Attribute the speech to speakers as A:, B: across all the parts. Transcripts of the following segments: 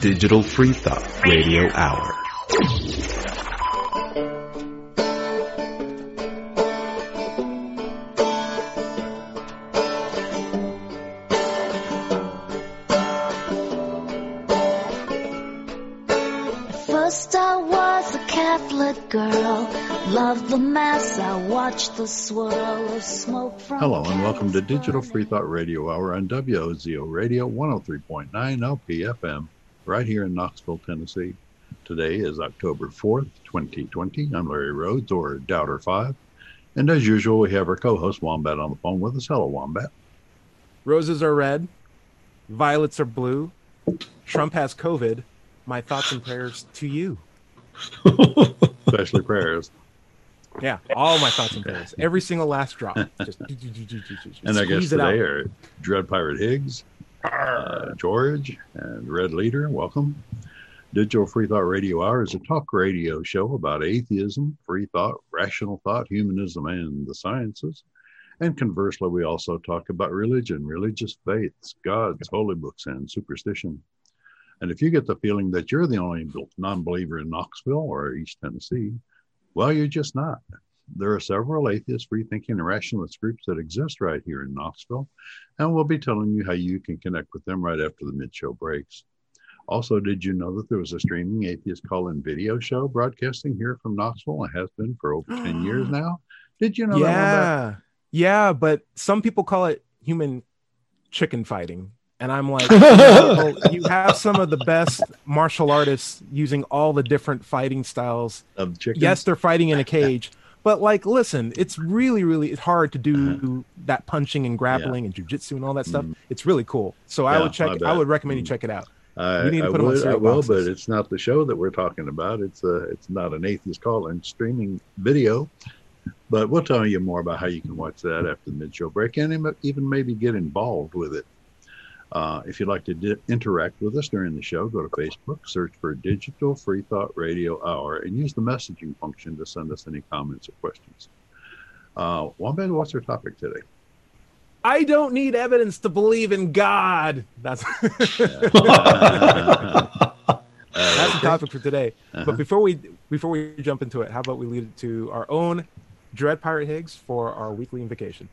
A: Digital Free Thought Radio Hour.
B: First I was a Catholic girl, loved the mass, I watched the swirl of smoke from
C: Hello and welcome to Digital Free Thought Radio Hour on WOZO Radio 103.9 LPFM right here in Knoxville, Tennessee. Today is October 4th, 2020. I'm Larry Rhodes or Doubter5. And as usual, we have our co-host Wombat on the phone with us. Hello, Wombat.
D: Roses are red, violets are blue. Trump has COVID. My thoughts and prayers to you.
C: Especially prayers.
D: Yeah, all my thoughts and prayers. Every single last drop. Just,
C: And I guess
D: squeeze out.
C: today are Dread Pirate Higgs, uh, George, and Red Leader. Welcome. Digital Free Thought Radio Hour is a talk radio show about atheism, free thought, rational thought, humanism, and the sciences. And conversely, we also talk about religion, religious faiths, gods, holy books, and superstition. And if you get the feeling that you're the only non believer in Knoxville or East Tennessee, well, you're just not. There are several atheist, free thinking, and rationalist groups that exist right here in Knoxville, and we'll be telling you how you can connect with them right after the mid show breaks. Also, did you know that there was a streaming atheist call in video show broadcasting here from Knoxville? and has been for over 10 years now. Did you know that?
D: Yeah, yeah, but some people call it human chicken fighting. And I'm like, well, you have some of the best martial artists using all the different fighting styles.
C: Of chickens?
D: Yes, they're fighting in a cage, but like, listen, it's really, really hard to do
C: Uh-huh.
D: that punching and grappling and jujitsu and all that stuff.
C: Mm.
D: It's really cool. So I would check.
C: I
D: I, would recommend you
C: Mm.
D: check it out.
C: I,
D: We need to
C: I
D: put 'em on
C: would, I will,
D: boxes.
C: but it's not the show that we're talking about. It's a, it's not an atheist call in streaming video. But we'll tell you more about how you can watch that after the mid-show break, and even maybe get involved with it. Uh, if you'd like to di- interact with us during the show, go to Facebook, search for Digital Free Thought Radio Hour, and use the messaging function to send us any comments or questions. Uh, Wombat, what's our topic today?
D: I don't need evidence to believe in God. That's that's the topic for today.
C: Uh-huh.
D: But before we before we jump into it, how about we lead it to our own Dread Pirate Higgs for our weekly invocation?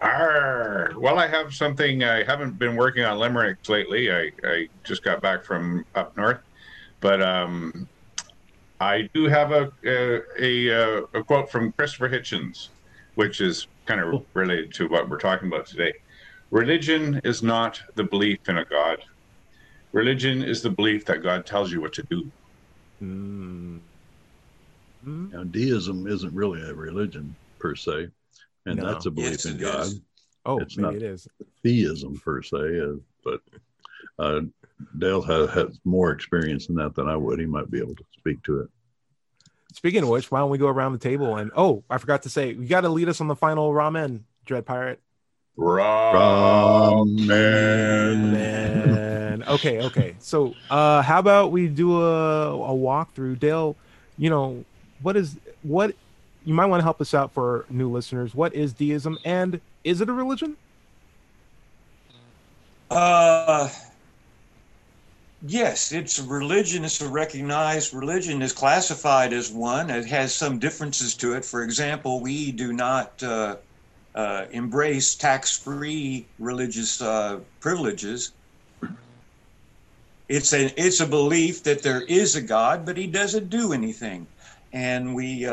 E: Arr. Well, I have something. I haven't been working on limericks lately. I, I just got back from up north, but um, I do have a a, a, uh, a quote from Christopher Hitchens, which is kind of related to what we're talking about today. Religion is not the belief in a god. Religion is the belief that God tells you what to do.
D: Mm. Mm.
C: Now, deism isn't really a religion per se, and
D: No.
C: that's a belief
F: Yes,
C: in God.
F: is.
D: Oh,
C: It's
D: maybe
C: not-
D: it is.
C: Theism per se, but uh, Dale has, has more experience in that than I would. He might be able to speak to it.
D: Speaking of which, why don't we go around the table and oh, I forgot to say, you got to lead us on the final ramen, Dread Pirate.
E: Ramen.
D: Man. okay, okay. So, uh, how about we do a, a walkthrough? Dale, you know, what is what you might want to help us out for new listeners. What is deism and is it a religion?
F: Uh, yes, it's a religion. It's a recognized religion. is classified as one. It has some differences to it. For example, we do not uh, uh, embrace tax-free religious uh, privileges. It's a it's a belief that there is a God, but He doesn't do anything, and we.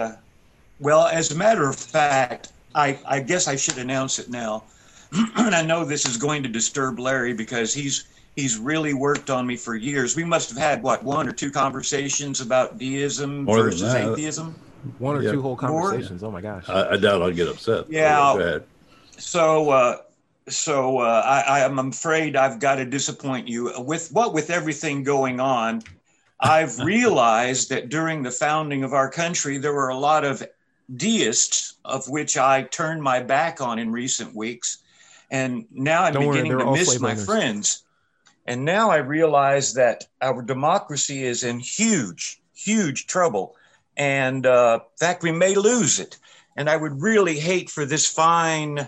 F: Well, as a matter of fact, I, I guess I should announce it now. and I know this is going to disturb Larry because he's he's really worked on me for years. We must have had what one or two conversations about deism
C: More than
F: versus
C: that.
F: atheism.
D: One or
C: Yeah.
D: two whole
F: More?
D: conversations. Oh my gosh.
C: I, I doubt I'd get upset.
F: Yeah.
C: Go ahead.
F: So uh, so uh, I, I'm afraid I've got to disappoint you with what with everything going on. I've realized that during the founding of our country, there were a lot of deists of which I turned my back on in recent weeks. And now I'm
D: Don't
F: beginning
D: they're
F: to miss my friends. And now I realize that our democracy is in huge, huge trouble. And uh, in fact, we may lose it. And I would really hate for this fine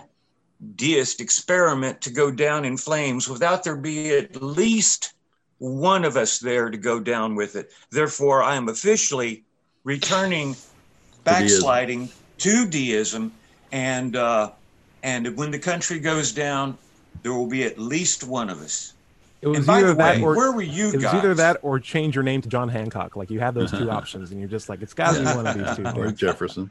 F: deist experiment to go down in flames without there be at least one of us there to go down with it. Therefore, I am officially returning, backsliding to deism, and uh, and when the country goes down, there will be at least one of us.
D: It was
F: And by
D: either
F: the
D: that
F: way,
D: or
F: where were you
D: it was either that or change your name to John Hancock. Like you have those two options, and you're just like, it's got to be one of these two.
C: or
D: things.
C: Jefferson.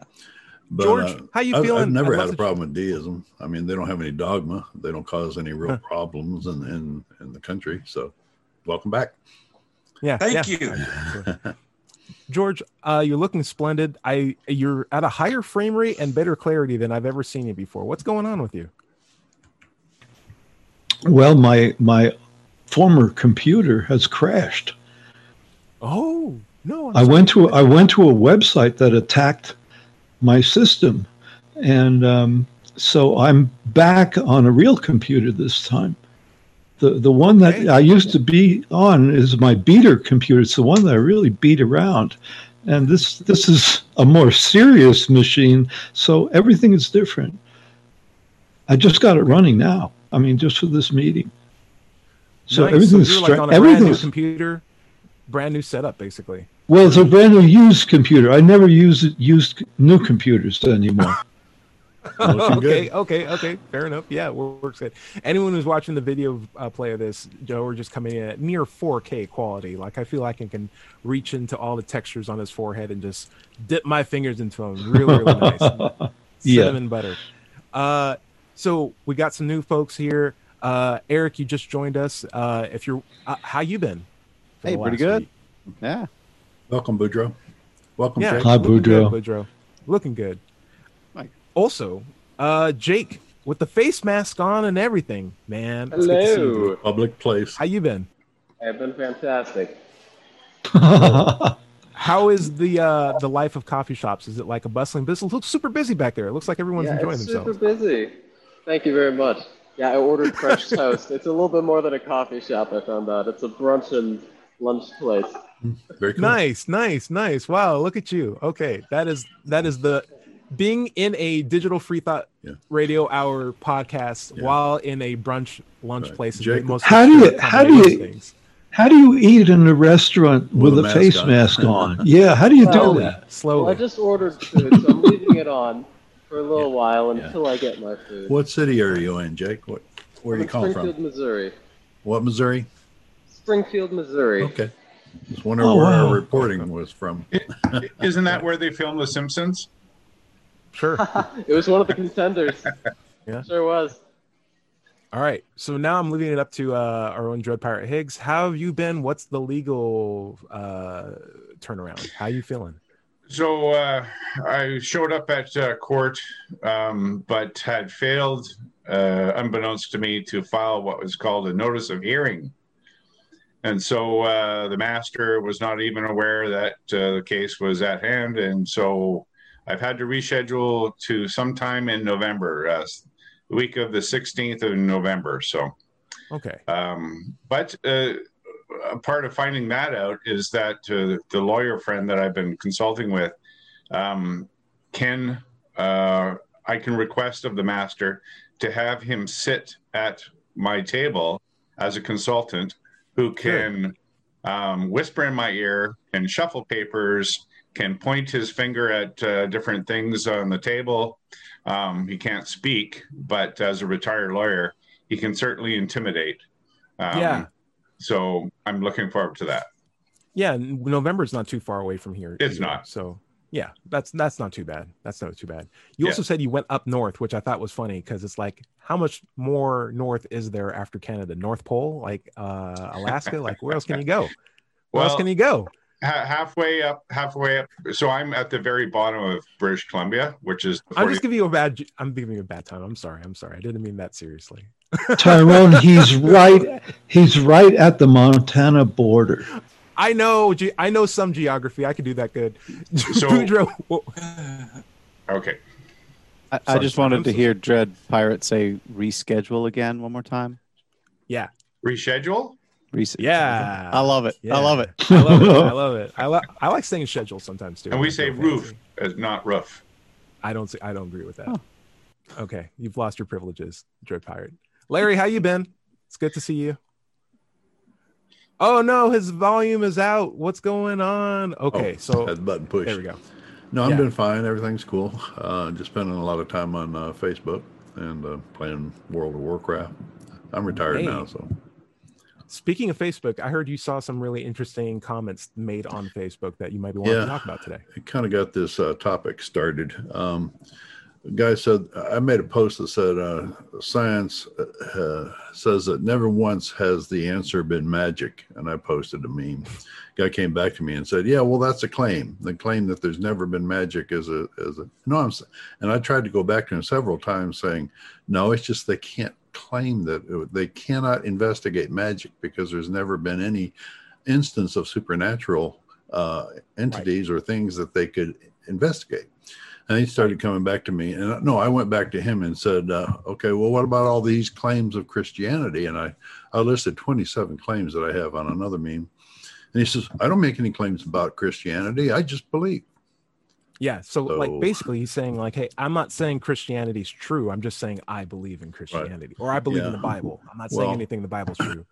C: But,
D: George,
C: uh,
D: how you
C: I've,
D: feeling?
C: I've never had a problem with deism. I mean, they don't have any dogma. They don't cause any real problems in, in in the country. So, welcome back.
D: Yeah,
F: Thank
D: yeah.
F: you.
D: George. Uh, you're looking splendid. I you're at a higher frame rate and better clarity than I've ever seen you before. What's going on with you?
G: Well, my my former computer has crashed.
D: Oh no! I'm
G: I
D: sorry.
G: went to I went to a website that attacked my system, and um, so I'm back on a real computer this time. The the one that
D: Okay.
G: I used to be on is my beater computer. It's the one that I really beat around, and this this is a more serious machine. So everything is different. I just got it running now. I mean, just for this meeting. So
D: Nice.
G: everything's
D: you're
G: stra-
D: like on a brand new computer, brand new setup, basically.
G: well, it's a brand new used computer. I never use used new computers anymore.
C: Looking
D: okay,
C: good.
D: okay, okay. Fair enough. Yeah, wor- works good. Anyone who's watching the video uh, play of this, Joe, we're just coming in at near 4K quality. Like I feel like I can reach into all the textures on his forehead and just dip my fingers into them. Really, really nice.
G: Yeah.
D: Cinnamon butter. Uh, so we got some new folks here. Uh, Eric, you just joined us. Uh, if you're, uh, how you been?
H: Hey, pretty good.
D: week?
H: Yeah.
C: Welcome, Boudreaux. Welcome,
D: Yeah,
C: Jake.
G: Hi,
D: looking good,
G: Boudreaux.
D: Boudreaux. Looking good.
H: Mike.
D: Also, uh, Jake with the face mask on and everything, man. It's good to see you.
I: Hello.
C: Public place.
D: How you been?
I: I've been fantastic.
D: How is the uh the life of coffee shops? Is it like a bustling business? It looks super busy back there. It looks like everyone's
I: yeah,
D: enjoying
I: it's
D: themselves.
I: super busy. Thank you very much. Yeah, I ordered French toast. It's a little bit more than a coffee shop. I found out it's a brunch and lunch place.
C: Very cool.
D: Nice, nice, nice. Wow, look at you. Okay, that is that is the being in a digital free thought
C: Yeah.
D: radio hour podcast
C: Yeah.
D: while in a brunch lunch
C: Right.
D: place is the most
G: How do you- how do you-
D: things.
G: How do you eat in a restaurant with,
C: With a
G: a, face
C: mask on.
G: mask on? Yeah, how do you
I: Well,
G: do that?
I: Well, I just ordered food, so I'm leaving it on for a little while until I get my food.
C: What city are you in, Jake? What? Where are
I: I'm
C: you
I: in
C: calling
I: Springfield,
C: from?
I: Missouri.
C: What, Missouri?
I: Springfield, Missouri.
C: Okay. Just wondering
G: Oh,
C: where
G: wow.
C: our reporting was from.
E: Isn't that where they filmed The Simpsons?
D: Sure.
I: It was one of the contenders.
D: Yeah.
I: Sure was.
D: All right. So now I'm leaving it up to uh, our own Dread Pirate Higgs. How have you been? What's the legal uh, turnaround? How are you feeling?
E: So uh, I showed up at uh, court, um, but had failed, uh, unbeknownst to me, to file what was called a notice of hearing. And so uh, the master was not even aware that uh, the case was at hand. And so I've had to reschedule to sometime in November, uh, the week of the 16th of November. So.
D: Okay.
E: Um, but uh, a part of finding that out is that uh, the lawyer friend that I've been consulting with um, can uh, I can request of the master to have him sit at my table as a consultant who can um, whisper in my ear and shuffle papers, can point his finger at uh, different things on the table. Um, he can't speak, but as a retired lawyer, he can certainly intimidate. Um,
D: Yeah.
E: So I'm looking forward to that.
D: Yeah. n- November's not too far away from here.
E: It's
D: either.
E: not.
D: So yeah, that's that's not too bad. That's not too bad. You
E: Yeah.
D: also said you went up north, which I thought was funny because it's like, how much more north is there after Canada? North Pole, like uh, Alaska? like where else can you go? Where else can you go?
E: Ha- halfway up, halfway up. So I'm at the very bottom of British Columbia, which is the
D: I'm just giving you a bad. I'm giving you a bad time. I'm sorry. I'm sorry. I didn't mean that seriously.
G: Tyrone, he's right. He's right at the Montana border.
D: I know. I know some geography. I could do that good.
E: So-
D: Boudreaux,
E: Okay.
H: I, I just
D: sorry, I'm
H: wanted to
D: so-
H: hear Dread Pirate say reschedule again one more time.
D: yeah,
E: Reschedule?
H: Res-
D: yeah.
H: I love it.
D: Yeah.
H: I love it.
D: I love it. I love it. I, lo- I like saying schedule sometimes too.
E: And we say roof, as not roof.
D: I don't. say- I don't agree with that.
H: Oh.
D: Okay, you've lost your privileges, Dread Pirate. Larry, how you been? It's good to see you. Oh no, his volume is out. What's going on? Okay,
C: Oh,
D: so
C: had the button push.
D: there we go.
C: No, I'm
D: Yeah.
C: doing fine. Everything's cool. Uh, just spending a lot of time on uh, Facebook and uh, playing World of Warcraft. I'm retired
D: Hey.
C: now, so
D: Speaking of Facebook, I heard you saw some really interesting comments made on Facebook that you might be wanting
C: Yeah.
D: to talk about today.
C: it kind of got this uh, topic started. Um, a guy said, I made a post that said, uh, science uh, says that never once has the answer been magic. And I posted a meme. Guy came back to me and said, Yeah, well, that's a claim. The claim that there's never been magic is a, is a, no, I'm, and I tried to go back to him several times saying, No, it's just they can't claim that they cannot investigate magic because there's never been any instance of supernatural uh, entities or things that they could investigate. And he started coming back to me, and no, I went back to him and said, uh, "Okay, well, what about all these claims of Christianity?" And I, I listed 27 claims that I have on another meme, and he says, "I don't make any claims about Christianity. I just believe."
D: Yeah, so, like basically he's saying like, hey, I'm not saying Christianity's true. I'm just saying I believe in Christianity or I believe in the Bible. I'm not
C: Well-
D: saying anything the Bible's true.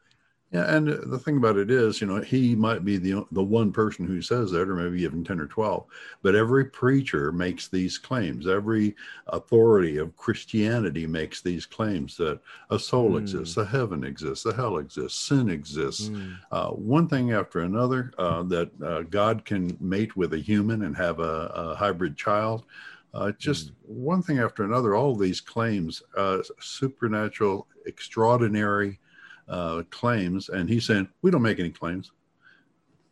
C: Yeah, and the thing about it is, you know, he might be the the one person who says that, or maybe even ten or twelve. But every preacher makes these claims. Every authority of Christianity makes these claims that a soul
D: Hmm.
C: exists, a heaven exists, a hell exists, sin exists.
D: Mm.
C: Uh, one thing after another. Uh, that uh, God can mate with a human and have a, a hybrid child. Uh, just one thing after another. All these claims, uh, supernatural, extraordinary uh, claims, and he's saying we don't make any claims.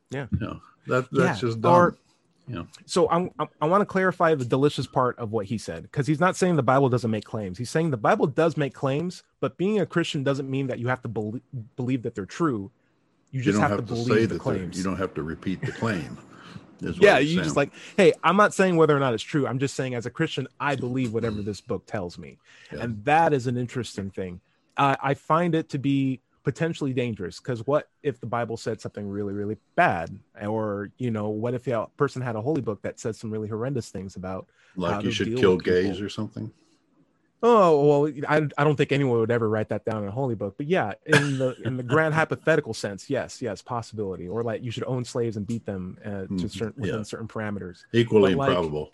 D: Yeah.
C: no, that that's
D: Yeah,
C: just dumb.
D: or-
C: you know,
D: So I'm, I'm, I want to clarify the delicious part of what he said because he's not saying the Bible doesn't make claims. He's saying the Bible does make claims, but being a Christian doesn't mean that you have to believe, believe that they're true. You
C: you
D: just
C: don't
D: have,
C: have,
D: to
C: to,
D: believe
C: say
D: the claims.
C: you don't have to repeat the claim.
D: yeah, you
C: saying.
D: just like, hey, I'm not saying whether or not it's true. I'm just saying as a Christian, I believe whatever this book tells me,
C: Yeah.
D: and that is an interesting thing. Uh, I find it to be potentially dangerous because what if the Bible said something really, really bad, or you know, what if a person had a holy book that said some really horrendous things about
C: like you should kill
D: people.
C: gays or something.
D: Oh well, I, I don't think anyone would ever write that down in a holy book. But yeah, in the in the grand hypothetical sense, yes, yes, possibility. Or like you should own slaves and beat them uh, to
C: Mhm,
D: certain within
C: yeah.
D: certain parameters.
C: Equally
D: But, like,
C: improbable.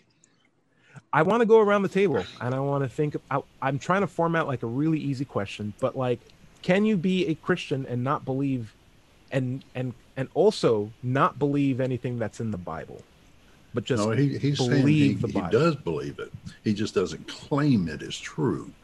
D: I want to go around the table and I want to think. I, I'm trying to format like a really easy question, but like, can you be a Christian and not believe, and and and also not believe anything that's in the Bible, but just
C: no, he, he's saying he,
D: believe the
C: he does believe it. He just doesn't claim it is true.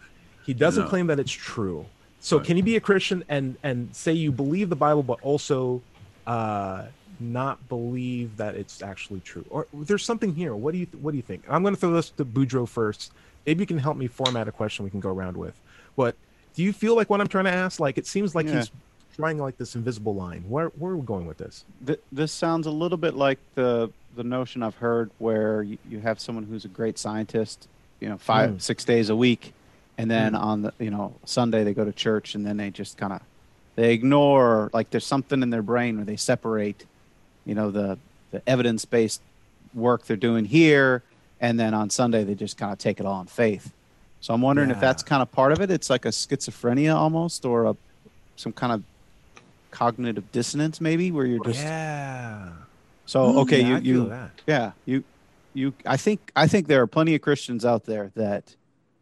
D: He doesn't
C: No.
D: claim that it's true. So
C: Right.
D: can you be a Christian and and say you believe the Bible, but also uh, not believe that it's actually true? Or there's something here. What do you what do you think? I'm going to throw this to Boudreaux first. Maybe you can help me format a question we can go around with. But do you feel like what I'm trying to ask? Like it seems like
H: Yeah.
D: he's trying like this invisible line. Where where are we going with this?
H: Th- this sounds a little bit like the the notion I've heard where you, you have someone who's a great scientist, you know, five
D: Mm.
H: six days a week, and then on the you know Sunday they go to church and then they just kind of they ignore like there's something in their brain where they separate, you know, the the evidence based work they're doing here, and then on Sunday they just kind of take it all on faith. So I'm wondering if that's kind of part of it. It's like a schizophrenia almost, or a some kind of cognitive dissonance maybe where you're just
D: yeah.
H: so okay,
D: Yeah,
H: you you yeah you you I think I think there are plenty of Christians out there that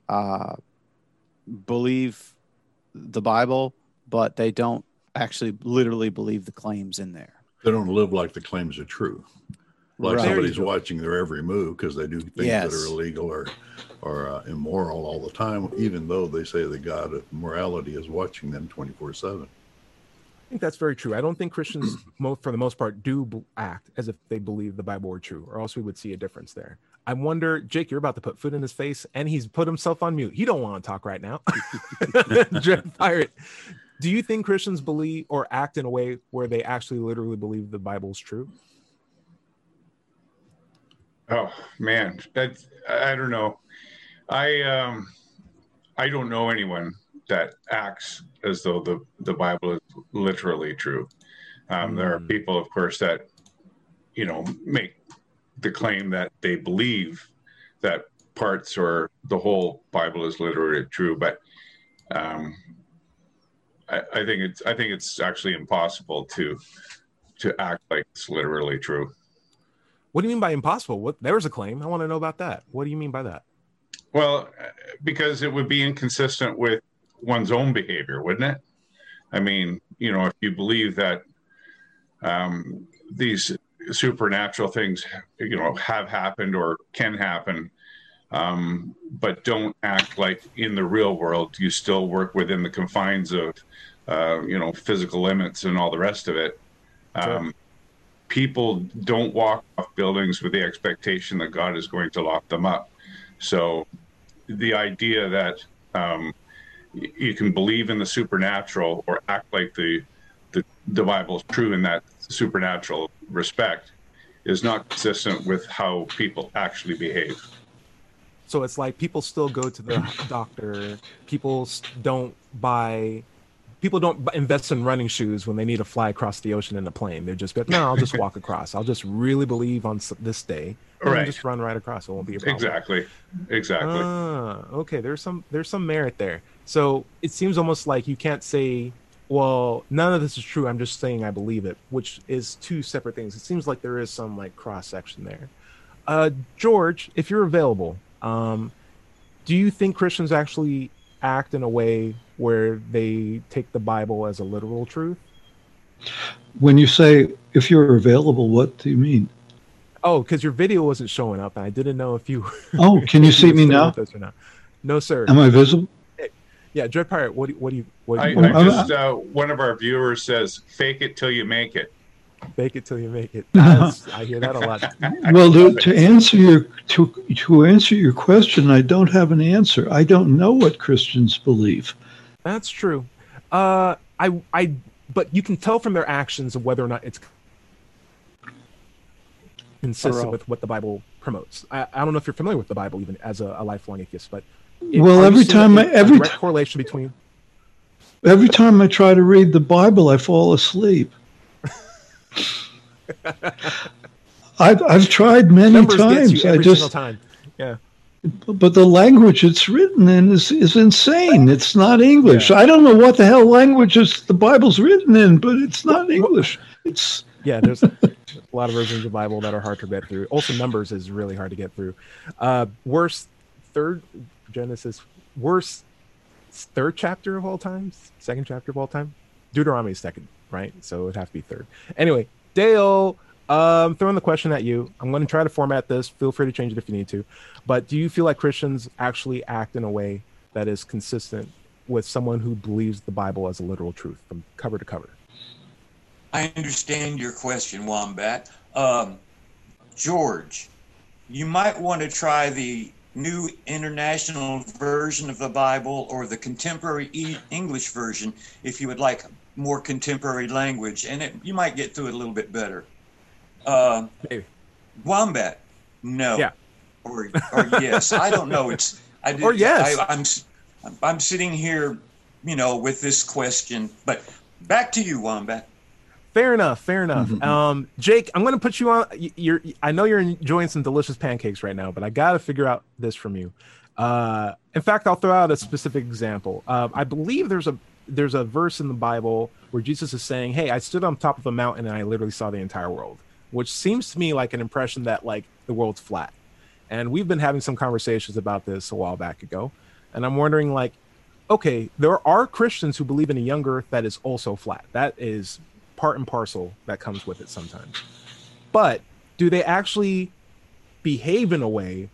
H: uh, believe the Bible, but they don't actually literally believe the claims in there.
C: They don't live like the claims are true. Like
H: Right.
C: somebody's watching their every move because they do things that are illegal or or uh, immoral all the time, even though they say the God of morality is watching them twenty four seven.
D: I think that's very true. I don't think Christians, for the most part, do act as if they believe the Bible were true, or else we would see a difference there. I wonder, Jake, you're about to put food in his face, and he's put himself on mute. He don't want to talk right now. Dread Pirate, do you think Christians believe or act in a way where they actually literally believe the Bible is true?
E: Oh man, that's I don't know. I um I don't know anyone that acts as though the the Bible is literally true. Um, There are
D: Hmm.
E: people, of course, that you know make the claim that they believe that parts or the whole Bible is literally true, but um, I, I think it's I think it's actually impossible to to act like it's literally true.
D: What do you mean by impossible? What there was a claim. I want to know about that. What do you mean by that?
E: Well, because it would be inconsistent with one's own behavior, wouldn't it? I mean, you know, if you believe that um, these supernatural things, you know, have happened or can happen, um, but don't act like in the real world, you still work within the confines of, uh, you know, physical limits and all the rest of it. Um, People don't walk off buildings with the expectation that God is going to lock them up. So the idea that um, you can believe in the supernatural or act like the the, the Bible is true in that supernatural respect is not consistent with how people actually behave.
D: So it's like people still go to the doctor. People don't buy. People don't invest in running shoes when they need to fly across the ocean in a plane. They're just, like, no, I'll just walk across. I'll just really believe on this day, and
E: Right.
D: just run right across. It won't be a problem.
E: Exactly. Exactly.
D: Ah, okay. There's some there's some merit there. So it seems almost like you can't say, well, none of this is true. I'm just saying I believe it, which is two separate things. It seems like there is some like cross section there. Uh, George, if you're available, um, do you think Christians actually act in a way where they take the Bible as a literal truth?
G: When you say if you're available, what do you mean?
D: Oh, because your video wasn't showing up, and I didn't know if you.
G: Oh, can you
D: if
G: see me now?
D: or not. No, sir.
G: Am I visible?
D: Yeah, Dread Pirate. What do you, what do you what do
E: I,
D: you
G: I'm-
E: I just uh, one of our viewers says, "Fake it till you make it."
D: Fake it till you make it. That's, I hear that a lot.
G: Well, to, to answer your to to answer your question, I don't have an answer. I don't know what Christians believe.
D: That's true. Uh, I I but you can tell from their actions of whether or not it's consistent with what the Bible promotes. I, I don't know if you're familiar with the Bible even as a, a lifelong atheist, but it-
G: Well, every time
D: a-
G: I-
D: a
G: every
D: correlation between
G: Every time I try to read the Bible, I fall asleep. I've I've tried many
D: numbers
G: times. I just
D: time. Yeah.
G: but the language it's written in is is insane. It's not English.
D: Yeah.
G: I don't know what the hell language is the Bible's written in, but it's not English. It's
D: Yeah, there's a lot of versions of the Bible that are hard to get through. Also, Numbers is really hard to get through. Uh, worst third Genesis, worst third chapter of all time, second chapter of all time. Deuteronomy is second, right? So it'd have to be third. Anyway, Dale, um, throwing the question at you. I'm going to try to format this. Feel free to change it if you need to. But do you feel like Christians actually act in a way that is consistent with someone who believes the Bible as a literal truth from cover to cover?
F: I understand your question, Wombat. Um, George, you might want to try the new international version of the Bible or the contemporary English version if you would like more contemporary language, and it, you might get through it a little bit better. Uh,
D: Maybe.
F: Wombat, no.
D: Yeah.
F: Or, or yes. I don't know. It's I did,
D: Or yes.
F: I, I'm s- I'm sitting here, you know, with this question. But back to you, Wombat.
D: Fair enough. Fair enough.
G: Mm-hmm.
D: Um, Jake, I'm going to put you on. You're. I know you're enjoying some delicious pancakes right now, but I got to figure out this from you. Uh, in fact, I'll throw out a specific example. Uh, I believe there's a there's a verse in the Bible where Jesus is saying, "Hey, I stood on top of a mountain and I literally saw the entire world," which seems to me like an impression that like the world's flat. And we've been having some conversations about this a while back ago, and I'm wondering like, okay, there are Christians who believe in a young Earth that is also flat. That is part and parcel that comes with it sometimes. But do they actually behave in a way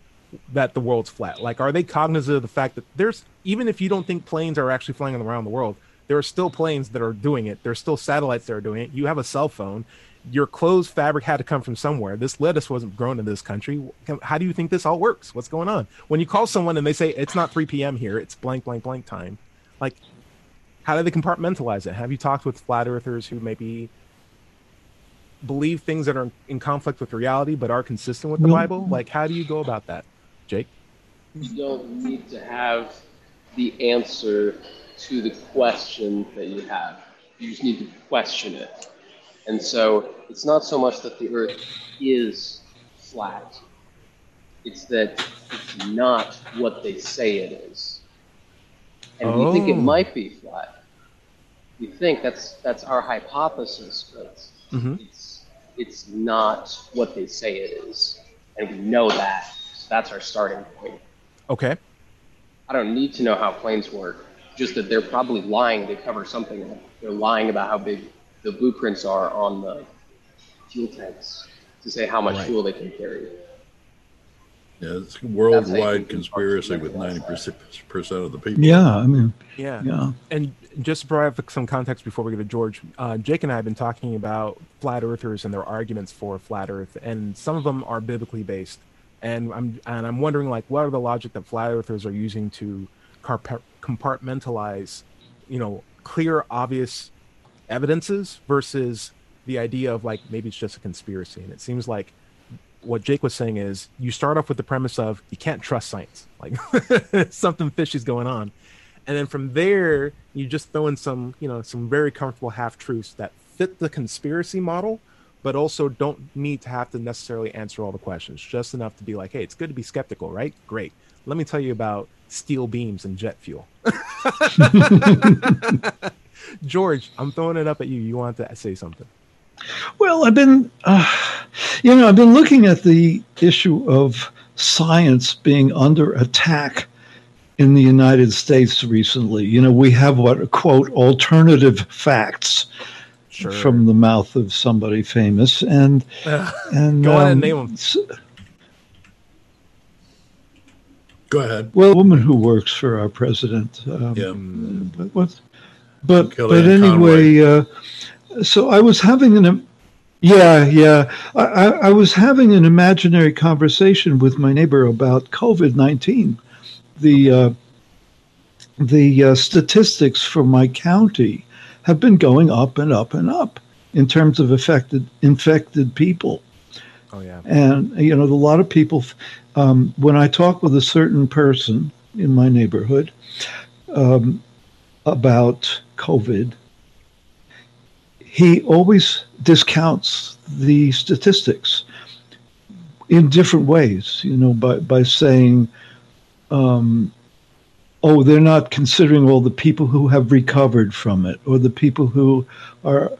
D: that the world's flat? Like, are they cognizant of the fact that there's, even if you don't think planes are actually flying around the world, there are still planes that are doing it. There's still satellites that are doing it. You have a cell phone. Your clothes fabric had to come from somewhere. This lettuce wasn't grown in this country. How do you think this all works? What's going on? When you call someone and they say it's not 3 p.m. here, it's blank, blank, blank time. Like, how do they compartmentalize it? Have you talked with flat earthers who maybe believe things that are in conflict with reality but are consistent with the Bible? Like, how do you go about that, Jake?
I: You don't need to have the answer to the question that you have. You just need to question it. And so it's not so much that the earth is flat, it's that it's not what they say it is. And we think it
D: Oh.
I: might be flat. we think that's that's our hypothesis, but
D: Mhm.
I: it's it's not what they say it is, and we know that. So that's our starting point.
D: Okay.
I: I don't need to know how planes work, just that they're probably lying to cover something. up. They're lying about how big the blueprints are on the fuel tanks to say how much
D: Right.
I: fuel they can carry.
C: Yeah, it's a
I: That's how you
C: worldwide conspiracy with
I: compartmentalize
C: 90% of the people.
G: Yeah, I mean,
D: Yeah.
G: yeah.
D: And just to provide some context before we go to George, uh, Jake and I have been talking about flat earthers and their arguments for flat Earth, and some of them are biblically based. And I'm and I'm wondering like what are the logic that flat earthers are using to compartmentalize, you know, clear, obvious evidences versus the idea of like maybe it's just a conspiracy. And it seems like what Jake was saying is you start off with the premise of you can't trust science, like something fishy's going on, and then from there you just throw in some you know some very comfortable half truths that fit the conspiracy model, but also don't need to have to necessarily answer all the questions, just enough to be like, hey, it's good to be skeptical, right? Great. Let me tell you about steel beams and jet fuel. George, I'm throwing it up at you. You want to say something?
G: Well, I've been, uh, you know, I've been looking at the issue of science being under attack in the United States recently. You know, we have what quote alternative facts
D: Sure.
G: from the mouth of somebody famous, and and
D: Go ahead and
G: um,
D: name 'em.
G: s-
C: Go ahead.
G: Well, a woman who works for our president. Um,
C: Yeah.
G: But what? But
C: Kellyanne
G: but anyway, uh, so I was having an. Yeah, yeah. I, I, I was having an imaginary conversation with my neighbor about COVID nineteen. The uh, the uh, statistics for my county have been going up and up and up in terms of affected infected people.
D: Oh yeah.
G: And you know, a lot of people. Um, when I talk with a certain person in my neighborhood um, about COVID, he always discounts the statistics in different ways. You know, by by saying, um, "Oh, they're not considering all the people who have recovered from it, or the people who are."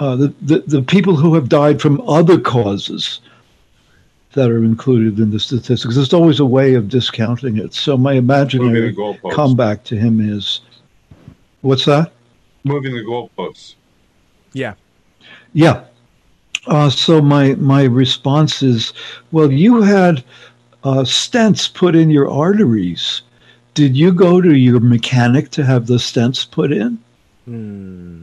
G: Uh, the, the, the people who have died from other causes that are included in the statistics. There's always a way of discounting it. So my imaginary comeback to him is, what's that?
E: Moving the goalposts.
D: Yeah.
G: Yeah. Uh, so my my response is, well, you had uh, stents put in your arteries. Did you go to your mechanic to have the stents put in?
D: Hmm.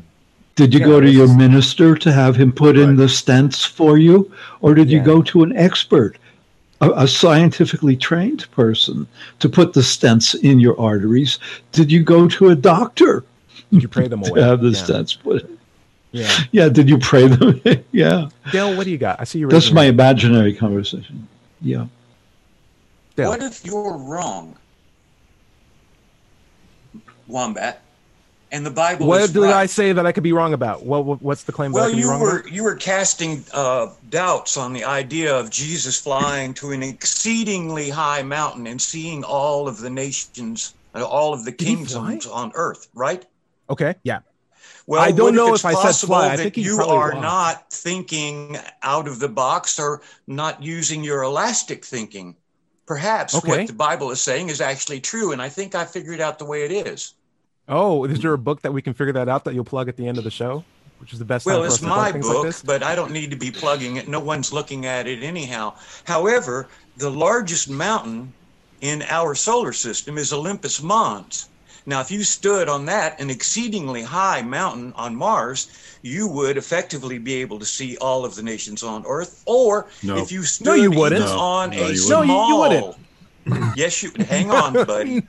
G: Did you
D: Yeah,
G: go to your minister to have him put in the stents for you? Or did you go to an expert, a, a scientifically trained person to put the stents in your arteries? Did you go to a doctor
D: Did you pray them
G: to
D: away?
G: have the
D: yeah.
G: stents put in?
D: Yeah.
G: Yeah, did you pray them? yeah.
D: Dale, what do you got? I see you.
G: That's
D: raising
G: my imaginary conversation. Yeah.
D: Dale.
F: What if you're wrong, Wombat, and the Bible
D: What
F: is
D: did
F: right?
D: I say that I could be wrong about? What, what what's the claim
F: Well, you
D: wrong
F: were
D: about?
F: you were casting uh, doubts on the idea of Jesus flying to an exceedingly high mountain and seeing all of the nations, uh, all of the
D: he
F: kingdoms on earth, right?
D: Okay. Yeah.
F: Well,
D: I don't know if I said
F: possible
D: fly. I
F: that
D: think
F: you are not thinking out of the box or not using your elastic thinking. Perhaps
D: Okay.
F: what the Bible is saying is actually true, and I think I figured out the way it is.
D: Oh, is there a book that we can figure that out that you'll plug at the end of the show? Which is the best time
F: Well,
D: for
F: it's my book,
D: like
F: but I don't need to be plugging it. No one's looking at it anyhow. However, the largest mountain in our solar system is Olympus Mons. Now, if you stood on that, an exceedingly high mountain on Mars, you would effectively be able to see all of the nations on Earth. Or
C: No.
F: if you stood
D: No, you
F: even
D: wouldn't.
C: No.
F: on
C: No,
F: a
C: you
F: small,
D: wouldn't. No, you- you wouldn't.
F: yes, you. Hang on, buddy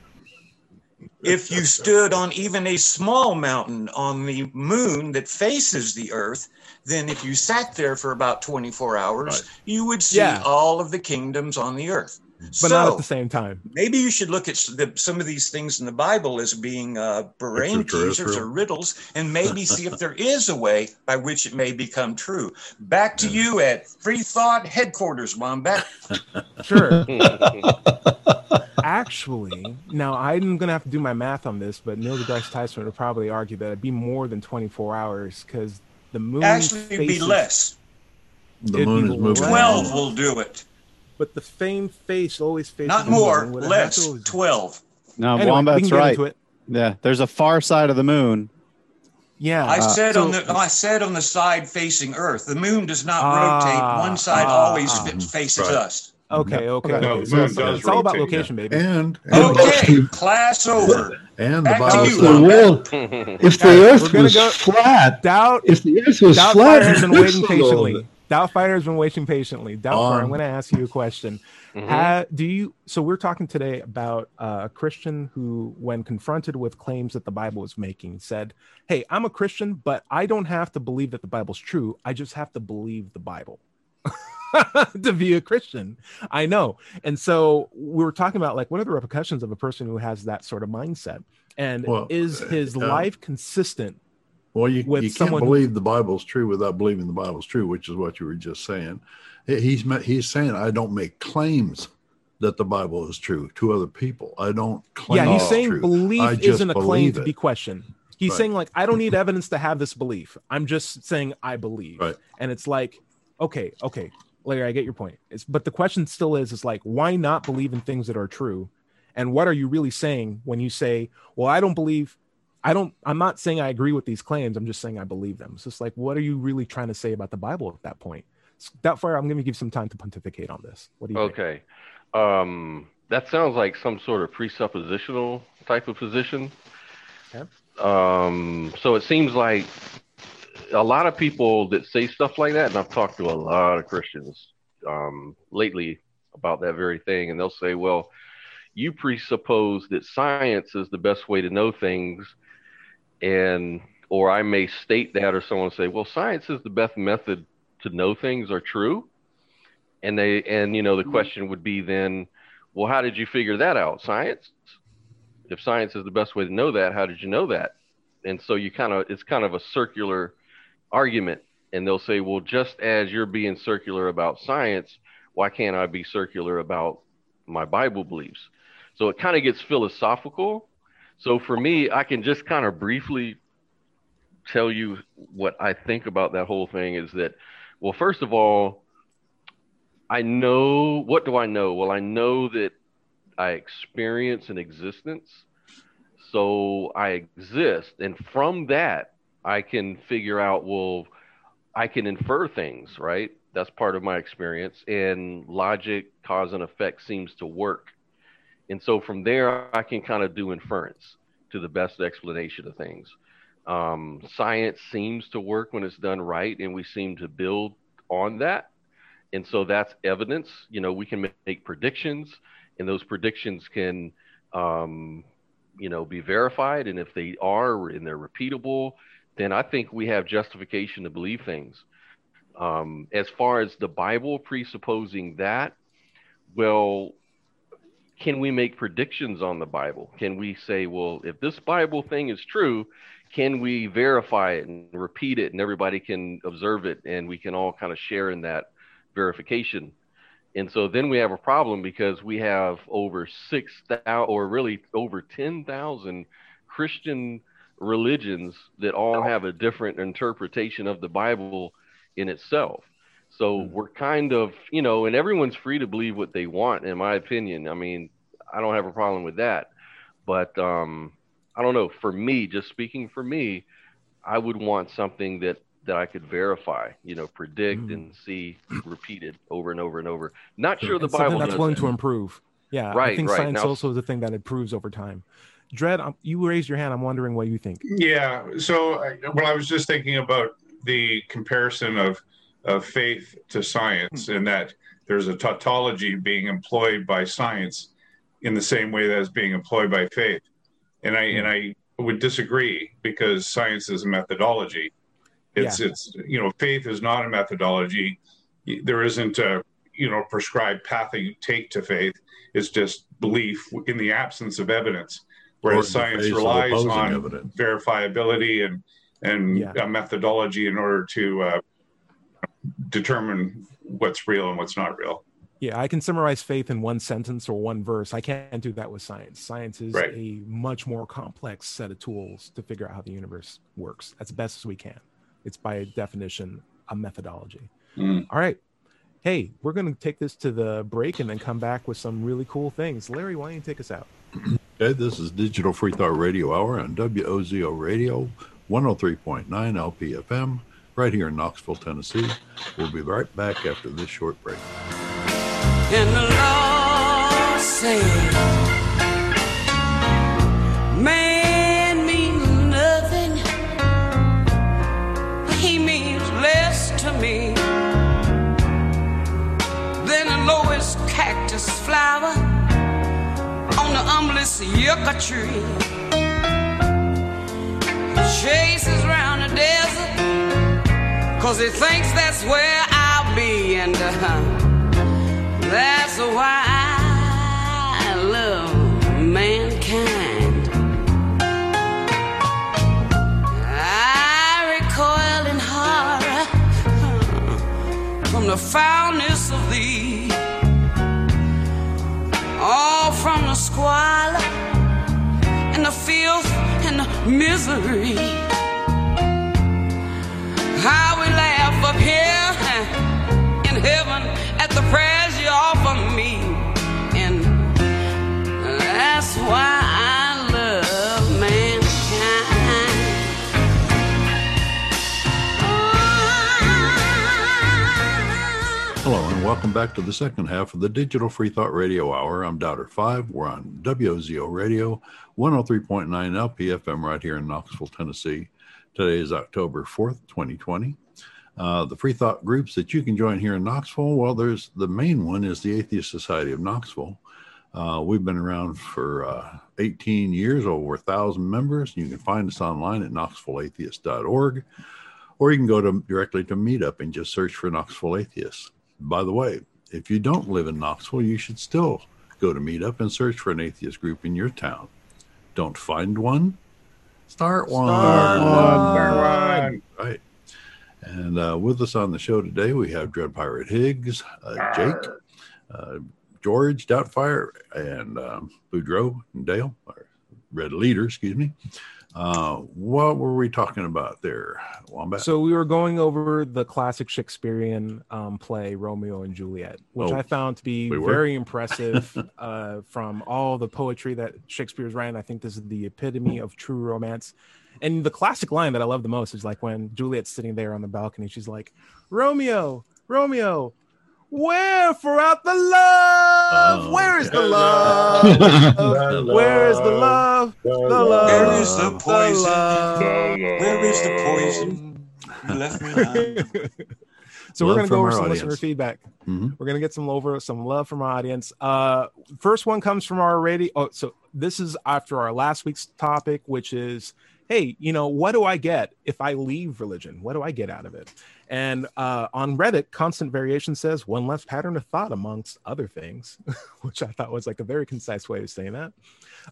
F: if you stood on even a small mountain on the moon that faces the earth, then if you sat there for about 24 hours,
C: Right.
F: you would see
D: Yeah.
F: all of the kingdoms on the earth.
D: But
F: so
D: not at the same time.
F: maybe you should look at the, some of these things in the Bible as being uh, brain teasers or riddles, and maybe see if there is a way by which it may become true. Back to you at Free Thought Headquarters, Wombat.
D: Sure. Actually, now I'm gonna have to do my math on this, but Neil deGrasse Tyson would probably argue that it'd be more than 24 hours because the moon
F: Actually, it'd be less.
C: The moon is moving.
F: Twelve will do it.
D: But the famed face always faces
F: Not
D: the moon.
F: more,
D: Would it have
F: less.
D: to-
F: Twelve.
H: No,
D: Anyway,
H: Wombat's right.
D: it.
H: Yeah, there's a far side of the moon.
D: Yeah,
F: I said
D: so-
F: on the I said on the side facing Earth. The moon does not
D: Ah,
F: rotate. One side
D: ah,
F: always faces
C: Right.
F: us.
D: Okay, okay.
H: Okay.
E: No,
D: okay.
E: the
D: So
E: moon
D: it's,
E: does
D: it's all about
E: rotate,
D: location, baby.
C: And and,
F: Okay, class over.
C: and the
F: Back to
C: Bible
F: you,
C: says,
G: The world, if the Earth
D: gonna
G: was
D: go-
G: flat,
D: Doubt,
G: if the Earth was
D: Doubtfire
G: flat,
D: has been
G: you'd
D: waiting
G: pixel all
D: patiently. Doubtfire has been waiting patiently. Doubtfire, I'm
C: Um,
D: going to ask you a question.
J: Mhm.
D: Ha- do you? So we're talking today about uh, a Christian who, when confronted with claims that the Bible is making, said, "Hey, I'm a Christian, but I don't have to believe that the Bible's true. I just have to believe the Bible." to be a Christian, I know. And so we were talking about like what are the repercussions of a person who has that sort of mindset, and
C: Well,
D: is his
C: uh,
D: life consistent
C: Well, you, you can't believe the Bible's true without believing the Bible's true, which is what you were just saying. He's he's saying I don't make claims that the Bible is true to other people. I don't claim.
D: yeah he's saying
C: true.
D: belief isn't a claim
C: believe
D: to be questioned he's
C: Right.
D: saying like i don't need evidence to have this belief i'm just saying i believe
C: Right.
D: and it's like okay okay larry i get your point it's, but the question still is is like why not believe in things that are true and what are you really saying when you say well i don't believe i don't i'm not saying i agree with these claims i'm just saying i believe them it's just like what are you really trying to say about the bible at that point That far, i'm going to give some time to pontificate on this what do you think?
J: Okay. Um, that sounds like some sort of presuppositional type of position.
D: Okay.
J: Um, so it seems like a lot of people that say stuff like that, and I've talked to a lot of Christians um, lately about that very thing, and they'll say, well, you presuppose that science is the best way to know things, and or I may state that, or someone say, well, science is the best method to know things are true. And they and you know the mm-hmm. question would be then well how did you figure that out? Science if science is the best way to know that how did you know that? And so you kind of it's kind of a circular argument and they'll say well just as you're being circular about science why can't i be circular about my bible beliefs? So it kind of gets philosophical so for me i can just kind of briefly tell you what i think about that whole thing is that well first of all I know what do I know? Well, I know that I experience an existence. So I exist. And from that, I can figure out, well, I can infer things, right? That's part of my experience. And logic, cause and effect seems to work. And so from there, I can kind of do inference to the best explanation of things. Um, science seems to work when it's done right, and we seem to build on that. And so that's evidence. You know we can make, predictions and those predictions can um, you know be verified. And if they are and they're repeatable then i think we have justification to believe things. Um, as far as the bible presupposing that well can we make predictions on the bible can we say well if this bible thing is true can we verify it and repeat it and everybody can observe it and we can all kind of share in that verification. And so then we have a problem because we have over 6,000 or really over 10,000 Christian religions that all have a different interpretation of the Bible in itself. So we're kind of, you know, and everyone's free to believe what they want, in my opinion. I mean, I don't have a problem with that. But um, I don't know. For me, just speaking for me, I would want something that that I could verify, you know, predict
D: Mm.
J: and see repeated over and over and over. Not sure the
D: And something
J: Bible
D: that's
J: does
D: willing
J: that.
D: to improve. Yeah, right. I
J: Right,
D: think
J: right.
D: science
J: Now-
D: also is a thing that improves over time. Dread, um, you raised your hand. I'm wondering what you think.
E: Yeah. So, I- well, I was just thinking about the comparison of of faith to science, and that there's a tautology being employed by science in the same way that is being employed by faith, and I and I would disagree because science is a methodology. It's it's you know faith is not a methodology. There isn't a you know prescribed path that you take to faith. It's just belief in the absence of evidence. Whereas science relies on
C: evidence.
E: verifiability and and
D: Yeah.
E: a methodology in order to uh, determine what's real and what's not real.
D: Yeah, I can summarize faith in one sentence or one verse. I can't do that with science. Science is
E: Right.
D: a much more complex set of tools to figure out how the universe works as best as we can. It's by definition a methodology.
E: Mm.
D: All right. Hey, we're going to take this to the break and then come back with some really cool things. Larry, why don't you take us out?
C: Okay, this is Digital Free Thought Radio Hour on WOZO Radio, 103.9 LPFM, right here in Knoxville, Tennessee. We'll be right back after this short break.
K: And the Lord Man means nothing. He means less to me than the lowest cactus flower on the humblest yucca tree. Cause he thinks that's where I'll be. And uh, that's why I love mankind. I recoil in horror from the foulness of thee, all from the squalor and the filth and the misery. How the prayers you offer me. And that's why I love mankind.
C: Hello, and welcome back to the second half of the Digital Free Thought Radio Hour. I'm Doubter 5. We're on WOZO Radio, 103.9 LPFM right here in Knoxville, Tennessee. Today is October 4th, 2020. Uh, the free thought groups that you can join here in Knoxville, well, there's the main one is the Atheist Society of Knoxville. Uh, we've been around for uh, 18 years, over a thousand members. You can find us online at knoxvilleatheist.org, or you can go to directly to Meetup and just search for Knoxville Atheists. By the way, if you don't live in Knoxville, you should still go to Meetup and search for an atheist group in your town. Don't find one, start one.
D: Start one.
E: Start one.
C: Right. And uh, with us on the show today, we have Dread Pirate Higgs, uh, Jake, uh, George, Doubtfire, and um, Boudreaux and Dale, or Red Leader, excuse me. Uh, what were we talking about there, Wombat?
D: So we were going over the classic Shakespearean um, play Romeo and Juliet, which
C: Oh,
D: I found to be
C: we
D: very impressive uh, from all the poetry that Shakespeare's writing. I think this is the epitome of true romance. And the classic line that I love the most is like when Juliet's sitting there on the balcony, she's like, "Romeo, Romeo, where for out the love?
C: Oh,
D: where is the
C: okay.
D: love? Where is the love? The love.
F: Where is the
D: the
F: poison?
D: love.
F: Where is the poison? You left me behind.
D: So
C: Love
D: we're gonna go over some
C: audience.
D: listener feedback.
C: Mhm.
D: We're gonna get some over some love from our audience. Uh, first one comes from our radio. Oh, so this is after our last week's topic, which is, hey, you know, what do I get if I leave religion? What do I get out of it? And uh, on Reddit, Constant Variation says one less pattern of thought amongst other things, which I thought was like a very concise way of saying that.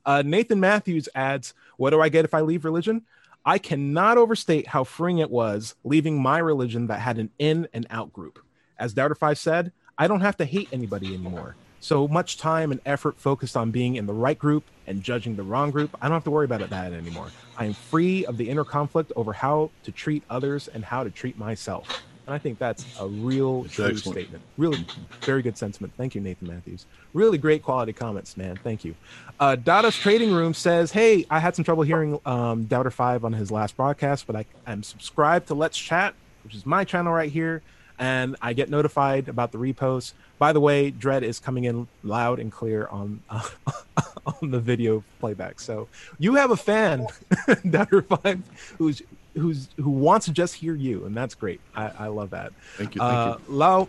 D: Uh, Nathan Matthews adds, "What do I get if I leave religion? I cannot overstate how freeing it was leaving my religion that had an in and out group. As Doubter Five said, I don't have to hate anybody anymore. So much time and effort focused on being in the right group and judging the wrong group. I don't have to worry about it that anymore. I am free of the inner conflict over how to treat others and how to treat myself. And I think that's a real
C: It's
D: true
C: excellent.
D: statement. Really very good sentiment. Thank you, Nathan Matthews. Really great quality comments, man. Thank you. Uh, Dada's Trading Room says, Hey, I had some trouble hearing um, Doubter 5 on his last broadcast, but I'm subscribed to Let's Chat, which is my channel right here, and I get notified about the reposts. By the way, Dread is coming in loud and clear on uh, on the video playback. So you have a fan, Doubter 5, who's who's who wants to just hear you, and that's great. I, I love that.
C: Thank you. Thank
D: Uh,
C: you.
D: Lau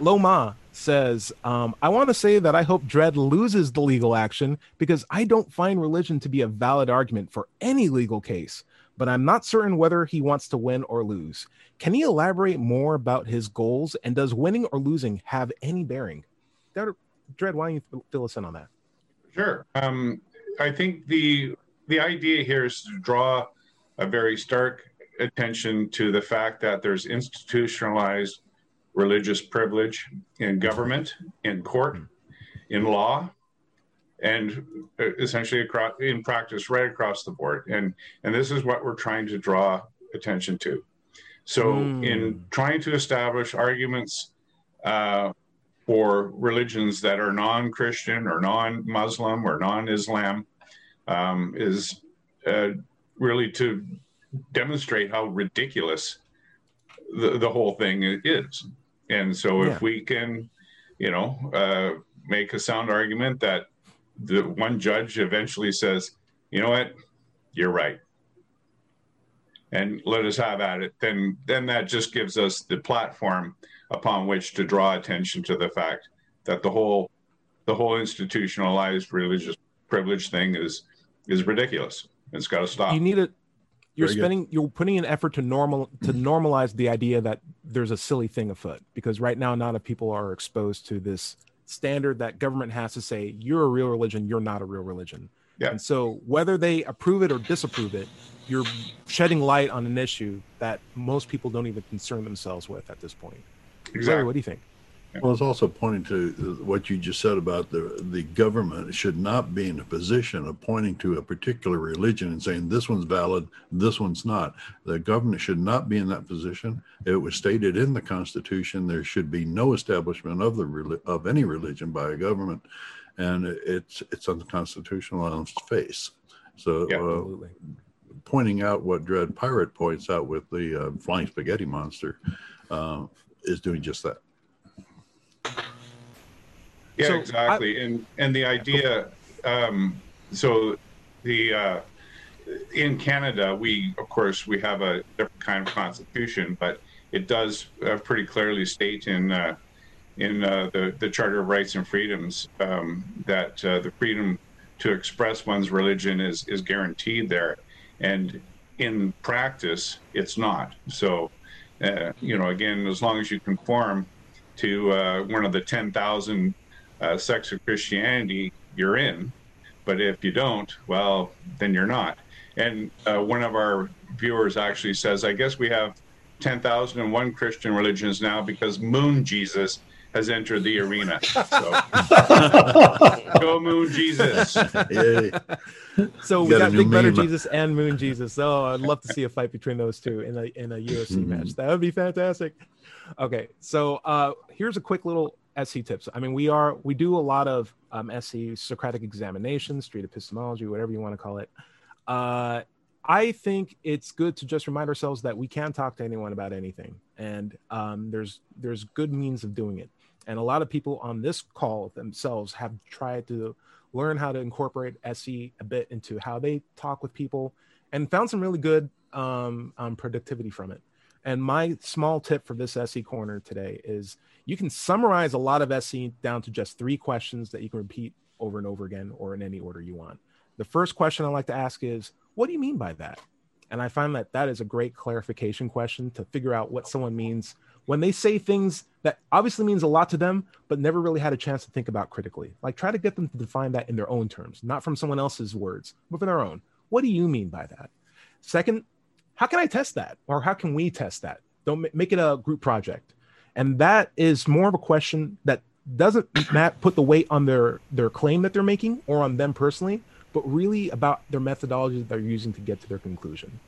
D: Loma says, um, I want to say that I hope Dread loses the legal action because I don't find religion to be a valid argument for any legal case, but I'm not certain whether he wants to win or lose. Can he elaborate more about his goals and does winning or losing have any bearing? Dread, why don't you fill us in on that?
E: Sure. Um, I think the the idea here is to draw a very stark attention to the fact that there's institutionalized religious privilege in government, in court, in law, and uh, essentially across, in practice right across the board. And and this is what we're trying to draw attention to. So
D: Mm.
E: in trying to establish arguments uh, for religions that are non-Christian or non-Muslim or non-Islam um, is uh, really to demonstrate how ridiculous the, the whole thing is. And so
D: Yeah.
E: if we can, you know, uh, make a sound argument that the one judge eventually says, you know what, you're right. And let us have at it, then then that just gives us the platform upon which to draw attention to the fact that the whole the whole institutionalized religious privilege thing is is ridiculous. It's got to stop.
D: you need it you're
E: Very good.
D: spending you're putting an effort to normal to normalize the idea that there's a silly thing afoot because right now not enough people are exposed to this standard that government has to say you're a real religion you're not a real religion
E: Yeah.
D: and so whether they approve it or disapprove it you're shedding light on an issue that most people don't even concern themselves with at this point Larry,
E: Exactly.
D: what do you think
C: Well, it's also pointing to what you just said about the the government should not be in a position of pointing to a particular religion and saying this one's valid, this one's not. The government should not be in that position. It was stated in the Constitution there should be no establishment of the of any religion by a government, and it's it's unconstitutional on its face. So,
E: Yeah.
C: uh, pointing out what Dread Pirate points out with the uh, flying spaghetti monster uh, is doing just that.
E: Yeah,
D: So,
E: exactly. and and the idea, um, so the uh, in Canada, we of course we have a different kind of constitution, but it does uh, pretty clearly state in uh, in uh, the the Charter of Rights and Freedoms um, that uh, the freedom to express one's religion is is guaranteed there, and in practice, it's not. So, uh, you know, again, as long as you conform to uh, one of the ten thousand uh, sects of Christianity, you're in. But if you don't, well, then you're not. And uh, one of our viewers actually says, I guess we have 10,001 Christian religions now because Moon Jesus has entered the arena. So, go Moon Jesus.
C: Yay.
D: so we
C: got
D: got Big
C: Brother.
D: Jesus and Moon Jesus. Oh, I'd love to see a fight between those two in a in a UFC
C: Mhm.
D: match. That would be fantastic. Okay, so uh, here's a quick little SE tips. I mean, we are we do a lot of um, SE Socratic examinations, street epistemology, whatever you want to call it. Uh, I think it's good to just remind ourselves that we can talk to anyone about anything, and um, there's there's good means of doing it. And a lot of people on this call themselves have tried to learn how to incorporate SE a bit into how they talk with people, and found some really good um, um, productivity from it. And my small tip for this SE corner today is you can summarize a lot of SE down to just three questions that you can repeat over and over again or in any order you want. The first question I like to ask is, what do you mean by that? And I find that that is a great clarification question to figure out what someone means when they say things that obviously means a lot to them, but never really had a chance to think about critically. Like try to get them to define that in their own terms, not from someone else's words, but from their own. What do you mean by that? Second, how can I test that? Or how can we test that? Don't make it a group project. And that is more of a question that doesn't put the weight on their their claim that they're making or on them personally, but really about their methodology that they're using to get to their conclusion.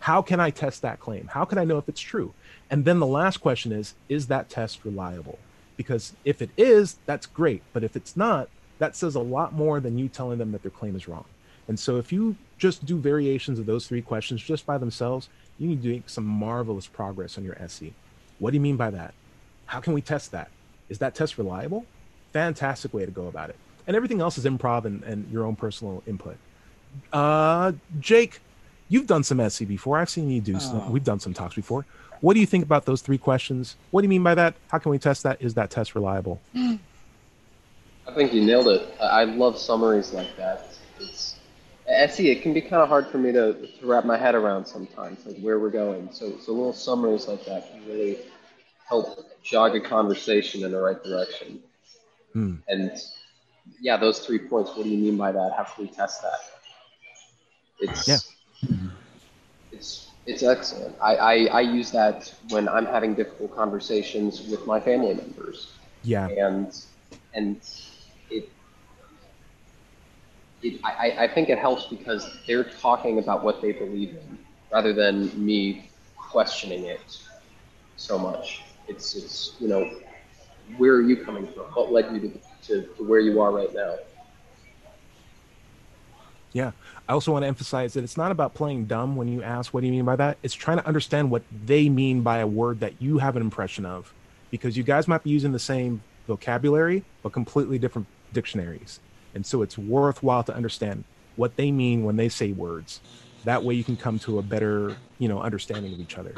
D: How can I test that claim? How can I know if it's true? And then the last question is is that test reliable? Because if it is, that's great. But if it's not, that says a lot more than you telling them that their claim is wrong. And so if you just do variations of those three questions just by themselves, you can do some marvelous progress on your SE. What do you mean by that? How can we test that? Is that test reliable? Fantastic way to go about it. And everything else is improv and, and your own personal input. Uh, Jake, you've done some SE before. I've seen you do some.
F: Oh.
D: We've done some talks before. What do you think about those three questions? What do you mean by that? How can we test that? Is that test reliable?
I: I think you nailed it. I I love summaries like that. SE. It can be kind of hard for me to, to wrap my head around sometimes, like where we're going. So, so little summaries like that can really help jog a conversation in the right direction.
D: Hmm.
I: And yeah, those three points. What do you mean by that? How can we test that? It's
D: Yeah.
I: It's It's excellent. I, I, I use that when I'm having difficult conversations with my family members.
D: Yeah.
I: And and it I, I think it helps because they're talking about what they believe in rather than me questioning it so much. It's it's you know, where are you coming from? What led you to, to, to where you are right now?
D: Yeah. I also want to emphasize that it's not about playing dumb when you ask, what do you mean by that? It's trying to understand what they mean by a word that you have an impression of. Because you guys might be using the same vocabulary, but completely different dictionaries. And so it's worthwhile to understand what they mean when they say words. That way you can come to a better, you know, understanding of each other.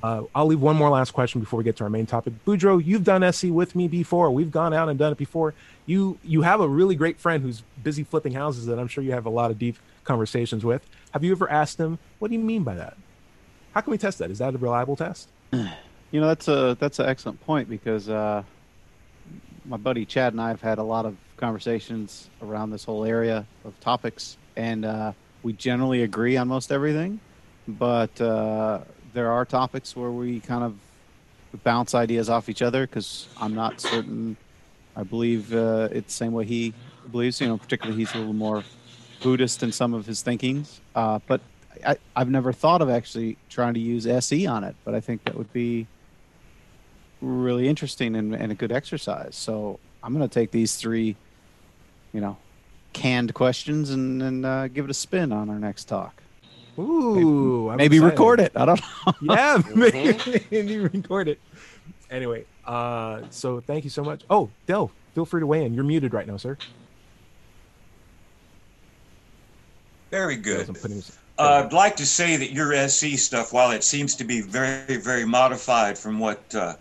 D: Uh, I'll leave one more last question before we get to our main topic. Boudreaux, you've done SE with me before. We've gone out and done it before. You you have a really great friend who's busy flipping houses that I'm sure you have a lot of deep conversations with. Have you ever asked him, "What do you mean by that?" How can we test that? Is that a reliable test?
H: You know, that's a that's an excellent point because uh, my buddy Chad and I have had a lot of conversations around this whole area of topics, and uh, we generally agree on most everything. But uh, there are topics where we kind of bounce ideas off each other because I'm not certain. I believe uh, it's the same way he believes. You know, particularly he's a little more Buddhist in some of his thinkings. Uh, but I, I've never thought of actually trying to use SE on it, but I think that would be really interesting and, and a good exercise. So I'm going to take these three, you know, canned questions and, and uh, give it a spin on our next talk.
D: Ooh, I'm
H: Maybe record it. I don't know.
D: yeah, maybe, maybe record it. Anyway, uh, so thank you so much. Oh, Del, feel free to weigh in. You're muted right now, sir.
F: Very good.
D: I'm putting this-
F: Uh, I'd like to say that your SC stuff, while it seems to be very, very modified from what uh,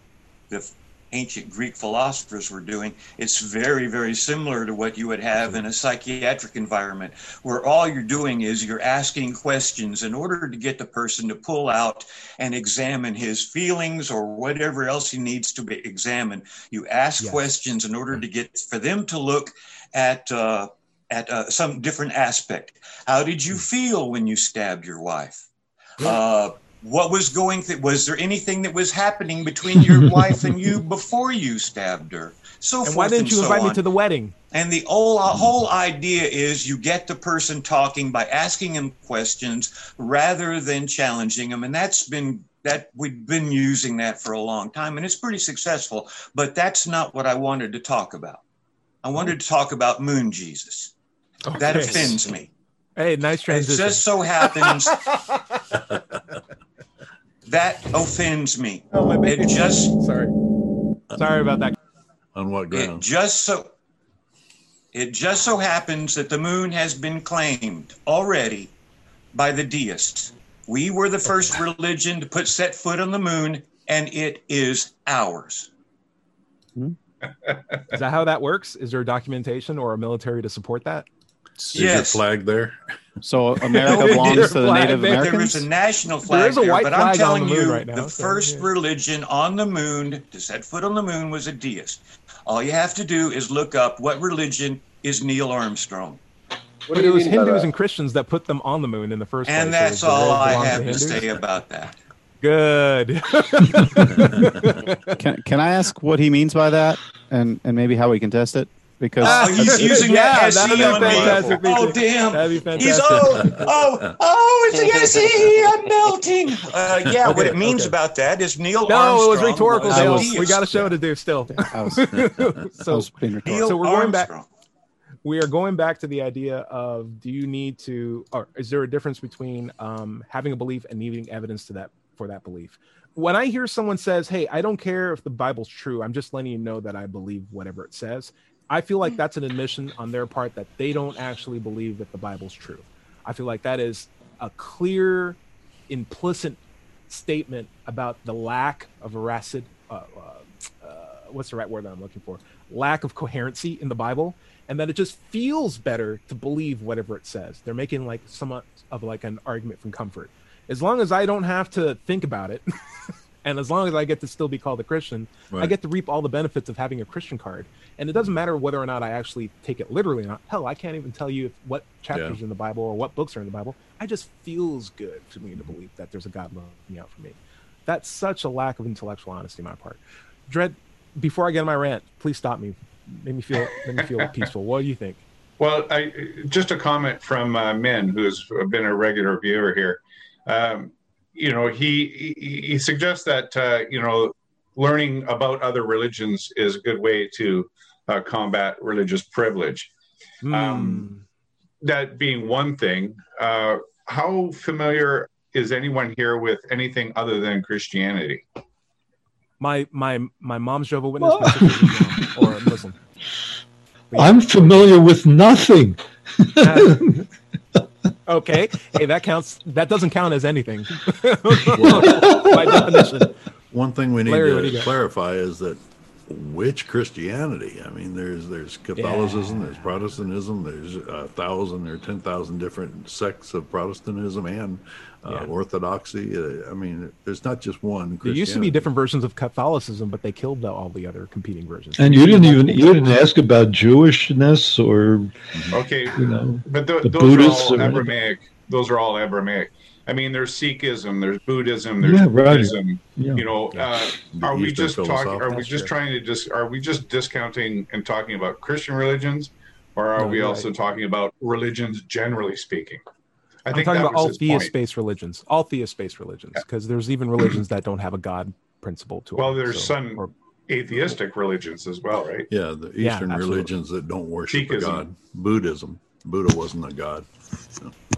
F: the ancient Greek philosophers were doing, it's very, very similar to what you would have in a psychiatric environment, where all you're doing is you're asking questions in order to get the person to pull out and examine his feelings or whatever else he needs to be examined. You ask
D: Yes.
F: questions in order to get for them to look at. Uh, at uh, some different aspect. How did you feel when you stabbed your wife? Uh, what was going? Th- was there anything that was happening between your wife and you before you stabbed her? So
D: And why didn't you
F: so
D: invite me to the wedding?
F: And the whole, uh, whole idea is you get the person talking by asking them questions rather than challenging them. And that's been that we've been using that for a long time and it's pretty successful. But that's not what I wanted to talk about. I wanted to talk about Moon Jesus. That offends me.
D: Hey, nice
F: It
D: transition.
F: just so happens that offends me.
D: Oh, my bad.
F: It just
D: Sorry. Sorry about that.
C: On what
F: it just so it just so happens that the moon has been claimed already by the deists. We were the first religion to put set foot on the moon, and it is ours. Hmm?
D: Is that how that works? Is there documentation or a military to support that?
C: Is your
F: yes.
C: flag there?
H: So America belongs to the Native
D: there.
F: There
H: Americans.
F: There is a national flag
D: is a
F: there, but
D: flag
F: I'm
D: on
F: telling
D: the moon
F: you,
D: right now,
F: the
D: so,
F: first
D: yeah.
F: religion on the moon to set foot on the moon was a deist. All you have to do is look up what religion is Neil Armstrong,
I: What
D: But it was Hindus and Christians that put them on the moon in the first place.
F: and that's
D: the
F: all I have to
D: Hindus?
F: say about that.
D: Good.
H: Can, can I ask what he means by that, and and maybe how we can test it? Because
F: Oh, he's using
D: Yeah,
F: that
D: that'd
F: SE
D: be
F: on me. Oh, damn.
D: That'd be
F: He's oh oh oh it's the SE. I'm melting. Uh, yeah, what it means
D: okay.
F: about that is Neil
D: no,
F: Armstrong.
D: it was rhetorical,
F: was a
D: Dale.
F: deist.
D: We got a show to do still.
H: Was,
D: so
H: was being rhetorical.
F: Neil
D: So we're going back- we are going back to the idea of do you need to or is there a difference between um, having a belief and needing evidence to that for that belief when i hear someone says hey i don't care if the bible's true i'm just letting you know that i believe whatever it says i feel like that's an admission on their part that they don't actually believe that the bible's true. I feel like that is a clear implicit statement about the lack of veracity uh, uh, uh, what's the right word that i'm looking for? Lack of coherency in the bible and that it just feels better to believe whatever it says. They're making like somewhat of like an argument from comfort. As long as i don't have to think about it And as long as I get to still be called a Christian, I get to reap all the benefits of having a Christian card. And it doesn't matter whether or not I actually take it literally or not. Hell, I can't even tell you if, what chapters
C: Yeah.
D: in the Bible or what books are in the Bible. I just feels good for me to believe that there's a God looking out for me. That's such a lack of intellectual honesty on my part. Dread, before I get on my rant, please stop me. Make me feel make me feel peaceful. What do you think?
E: Well, I, just a comment from uh, Min, who's been a regular viewer here. Um, you know, he he, he suggests that uh, you know learning about other religions is a good way to uh, combat religious privilege.
D: Hmm.
E: Um, that being one thing, uh, how familiar is anyone here with anything other than Christianity?
D: my my my mom's Jehovah Witness, my sister's Islam, or Muslim.
G: I'm familiar with nothing.
D: Okay, hey, that counts. That doesn't count as anything by definition.
C: One thing we need
D: Larry,
C: to clarify is that which Christianity? I mean, there's there's Catholicism, there's Protestantism, there's a thousand or ten thousand different sects of Protestantism and uh, Orthodoxy. Uh, I mean, there's not just one.
D: There used to be different versions of Catholicism, but they killed the, all the other competing versions.
G: And you didn't even you didn't ask about Jewishness or
E: Okay,
G: you know
E: but th-
G: the
E: those
G: Buddhists
E: are all
G: or-
E: Abrahamic. Those are all Abrahamic. I mean, there's Sikhism, there's Buddhism, there's
G: Yeah, right.
E: Buddhism.
G: Yeah.
E: You know, uh,
C: The
E: are we just talking? Are we just
C: true.
E: trying to just? Are we just discounting and talking about Christian religions, or are
D: No,
E: we
D: you're
E: also
D: right.
E: talking about religions generally speaking? I
D: I'm
E: think
D: talking about all theist-based religions, all theist-based religions, because there's even religions that don't have a God principle to
E: Well,
D: them.
E: there's
D: so-
E: some
D: or-
E: atheistic religions as well, right?
C: Yeah, the Eastern
D: absolutely.
C: religions that don't worship a god. Buddhism. Buddha wasn't a god.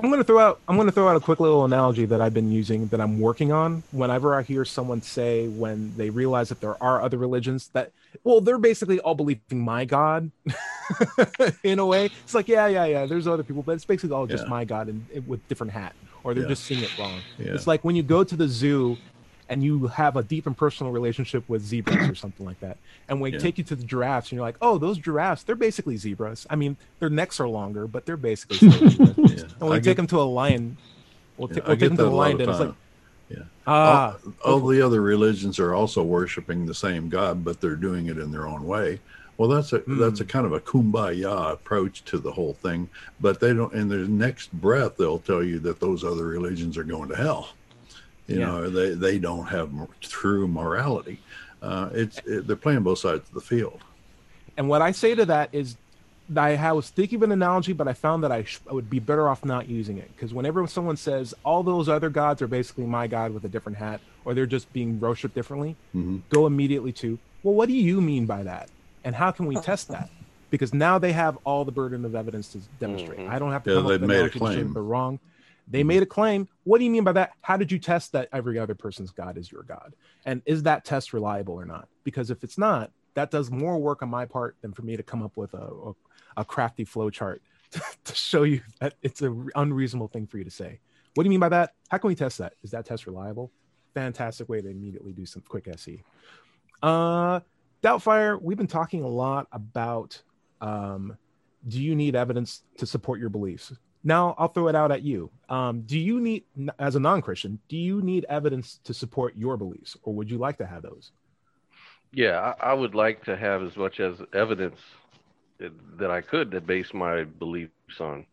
D: I'm gonna throw out I'm gonna throw out a quick little analogy that I've been using that I'm working on whenever I hear someone say when they realize that there are other religions that well they're basically all believing my God in a way. It's like yeah yeah yeah there's other people but it's basically all just
C: Yeah.
D: my God and with different hat or they're
C: Yeah.
D: just seeing it wrong.
C: Yeah.
D: It's like when you go to the zoo and you have a deep and personal relationship with zebras or something like that. And we
C: Yeah.
D: take you to the giraffes and you're like, oh, those giraffes, they're basically zebras. I mean, their necks are longer, but they're basically zebras.
C: Yeah.
D: And when
C: I
D: we
C: get-
D: take them to a lion, we'll,
C: Yeah,
D: ta- we'll take them to
C: that
D: a
C: a
D: lion
C: of
D: den. It's like.
C: Yeah.
D: ah,
C: all, all the other religions are also worshiping the same God, but they're doing it in their own way. Well, that's a that's a kind of a kumbaya approach to the whole thing. But they don't. In their next breath, they'll tell you that those other religions are going to hell. You
D: Yeah.
C: know, they they don't have true morality. Uh, it's it, they're playing both sides of the field.
D: and what I say to that is, I was thinking of an analogy, but I found that I, sh- I would be better off not using it because whenever someone says all those other gods are basically my god with a different hat, or they're just being worshipped differently,
C: Mhm.
D: go immediately to, well, what do you mean by that, and how can we test that? Because now they have all the burden of evidence to demonstrate. I don't have to
C: Yeah,
D: come up
C: they've
D: with an
C: made a
D: to show
C: claim.
D: they're wrong. They made a claim. What do you mean by that? How did you test that every other person's God is your God? And is that test reliable or not? Because if it's not, that does more work on my part than for me to come up with a, a, a crafty flow chart to show you that it's an unreasonable thing for you to say. What do you mean by that? How can we test that? Is that test reliable? Fantastic way to immediately do some quick SE. Uh, Doubtfire, we've been talking a lot about um, do you need evidence to support your beliefs? Now I'll throw it out at you. Um, do you need, as a non-Christian, do you need evidence to support your beliefs, or would you like to have those?
J: Yeah, I, I would like to have as much as evidence that, I could to base my beliefs on.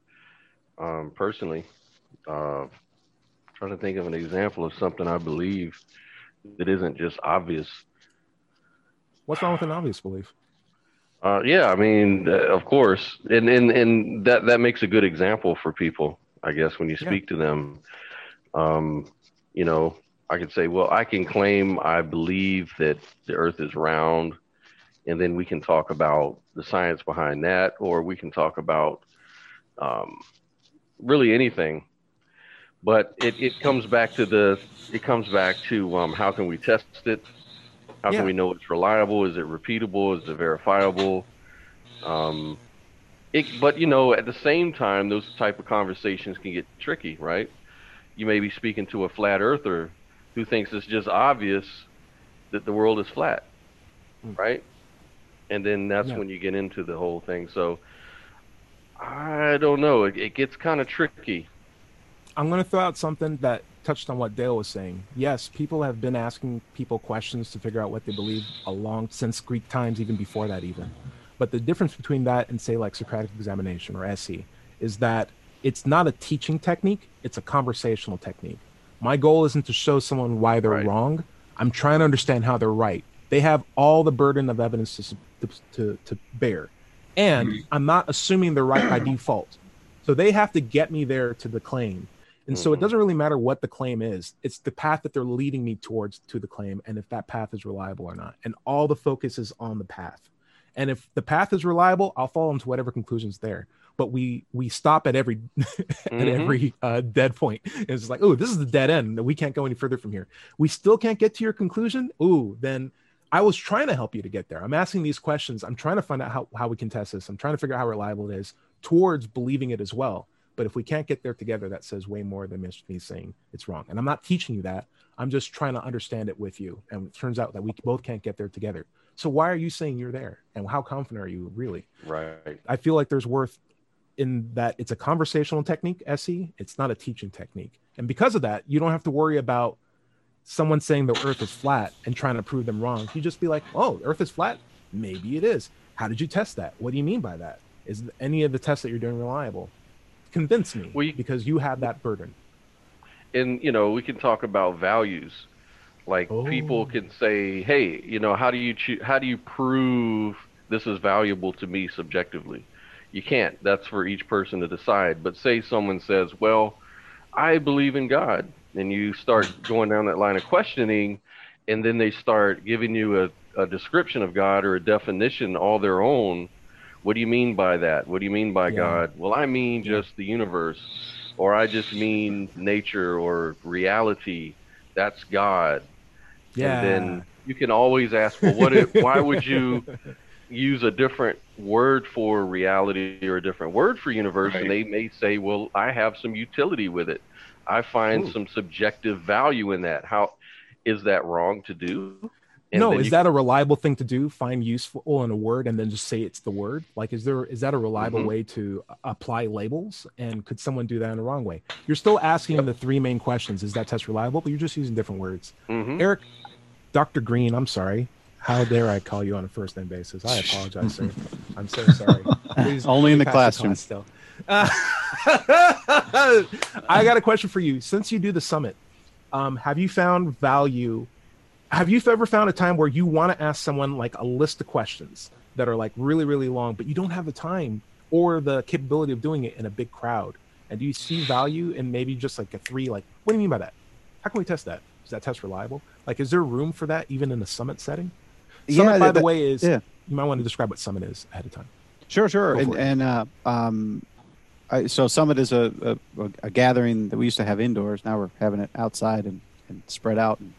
J: Um, personally, uh, trying to think of an example of something I believe that isn't just obvious.
D: What's wrong with an obvious belief?
J: Uh, yeah, I mean, uh, of course, and and and that that makes a good example for people, I guess, when you
D: Yeah.
J: speak to them. Um, you know, I could say, well, I can claim I believe that the Earth is round, and then we can talk about the science behind that, or we can talk about um, really anything. But it, it comes back to the it comes back to um, how can we test it? How
D: Yeah.
J: can we know it's reliable? Is it repeatable? Is it verifiable? Um, it, but you know, at the same time, those type of conversations can get tricky, right? You may be speaking to a flat earther who thinks it's just obvious that the world is flat, right? And then that's
D: Yeah.
J: when you get into the whole thing. So I don't know. It, it gets kind of tricky.
D: I'm going to throw out something that touched on what Dale was saying. Yes, people have been asking people questions to figure out what they believe along since Greek times, even before that, even. But the difference between that and say like Socratic examination or SE is that it's not a teaching technique; it's a conversational technique. My goal isn't to show someone why they're
J: Right.
D: wrong. I'm trying to understand how they're right. They have all the burden of evidence to to to, to bear, and mm-hmm. I'm not assuming they're right by default. So they have to get me there to the claim. And so it doesn't really matter what the claim is. It's the path that they're leading me towards to the claim and if that path is reliable or not. And all the focus is on the path. And if the path is reliable, I'll follow them to whatever conclusions there. But we we stop at every at
J: Mhm.
D: every uh, dead point. It's like, oh, this is the dead end. We can't go any further from here. We still can't get to your conclusion. Ooh, then I was trying to help you to get there. I'm asking these questions. I'm trying to find out how, how we can test this. I'm trying to figure out how reliable it is towards believing it as well. But if we can't get there together, that says way more than me saying it's wrong. And I'm not teaching you that. I'm just trying to understand it with you. And it turns out that we both can't get there together. So why are you saying you're there? And how confident are you really?
J: Right.
D: I feel like there's worth in that it's a conversational technique, SE. It's not a teaching technique. And because of that, you don't have to worry about someone saying the earth is flat and trying to prove them wrong. You just be like, oh, the earth is flat? Maybe it is. How did you test that? What do you mean by that? Is any of the tests that you're doing reliable? Convince me because you have that burden.
J: and you know we can talk about values. Like
D: Oh.
J: people can say hey you know how do you choo- how do you prove this is valuable to me subjectively? You can't. That's for each person to decide. But say someone says well i believe in god. And you start going down that line of questioning and then they start giving you a, a description of god or a definition all their own what do you mean by that what do you mean by
D: Yeah.
J: god well i mean just the universe or I just mean nature or reality. That's God.
D: Yeah.
J: And then you can always ask, well, what? If, why would you use a different word for reality or a different word for universe? And they may say, well, I have some utility with it. I find
D: Ooh.
J: some subjective value in that. How is that wrong to do? And
D: no, is
J: you-
D: that a reliable thing to do? Find useful in a word and then just say it's the word. Like, is there is that a reliable
J: Mhm.
D: way to apply labels? And could someone do that in the wrong way? You're still asking the three main questions: Is that test reliable? But you're just using different words.
J: Mhm.
D: Eric, Doctor Green, I'm sorry. How dare I call you on a first name basis? I apologize, sir. I'm so sorry. Please,
H: Only in the classroom.
D: class Still. Uh, I got a question for you. Since you do the summit, um, have you found value? Have you ever found a time where you want to ask someone like a list of questions that are like really, really long, but you don't have the time or the capability of doing it in a big crowd? And do you see value in maybe just like a three? Like, what do you mean by that? How can we test that? Is that test reliable? Like, is there room for that even in a summit setting? Summit,
H: Yeah,
D: by
H: that-
D: the way, is
H: yeah.
D: you might want to describe what summit is ahead of time.
H: Sure, sure. And, and uh, um, I, so Summit is a, a, a gathering that we used to have indoors. Now we're having it outside and, and spread out and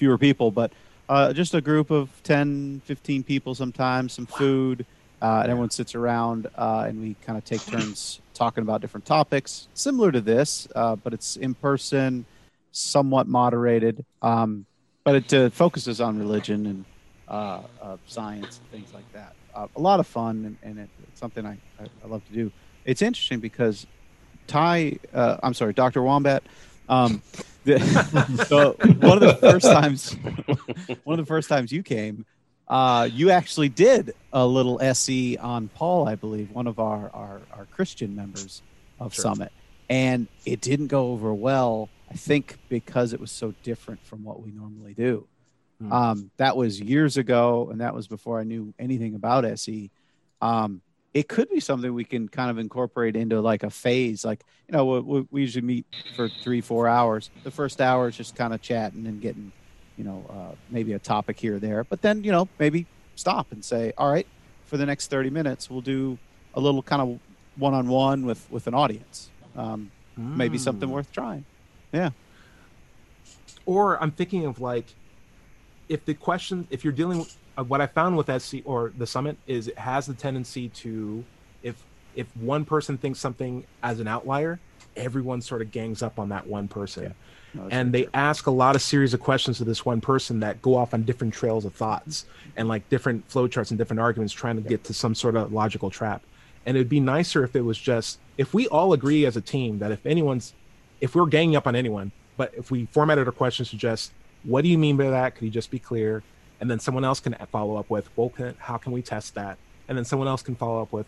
H: fewer people, but uh, just a group of 10, 15 people sometimes, some food, uh, and everyone sits around uh, and we kind of take turns talking about different topics, similar to this, uh, but it's in person, somewhat moderated, um, but it uh, focuses on religion and uh, uh, science and things like that. Uh, a lot of fun, and, and it, it's something I, I, I love to do. It's interesting because Ty, uh, I'm sorry, Dr. Wombat. Um, the, so one of the first times, one of the first times you came, uh, you actually did a little SE on Paul, I believe, one of our our, our Christian members of
D: Sure.
H: Summit, and it didn't go over well. I think because it was so different from what we normally do.
D: Hmm.
H: Um, that was years ago, and that was before I knew anything about SE. Um, it could be something we can kind of incorporate into like a phase. Like, you know, we- we, usually meet for three, four hours. The first hour is just kind of chatting and getting, you know, uh, maybe a topic here or there. But then, you know, maybe stop and say, all right, for the next 30 minutes, we'll do a little kind of one on one with with an audience. Um, Maybe something
D: Mm.
H: worth trying. Yeah.
D: or I'm thinking of like if the question if you're dealing with Uh, what I found with SE or the summit is it has the tendency to if if one person thinks something as an outlier, everyone sort of gangs up on that one person.
H: No,
D: and they ask a lot of series of questions to this one person that go off on different trails of thoughts and like different flowcharts and different arguments trying to get to some sort of logical trap. And it'd be nicer if it was just if we all agree as a team that if anyone's if we're ganging up on anyone, But if we formatted our questions to just, what do you mean by that? Could you just be clear? And then someone else can follow up with, well, can, how can we test that? And then someone else can follow up with,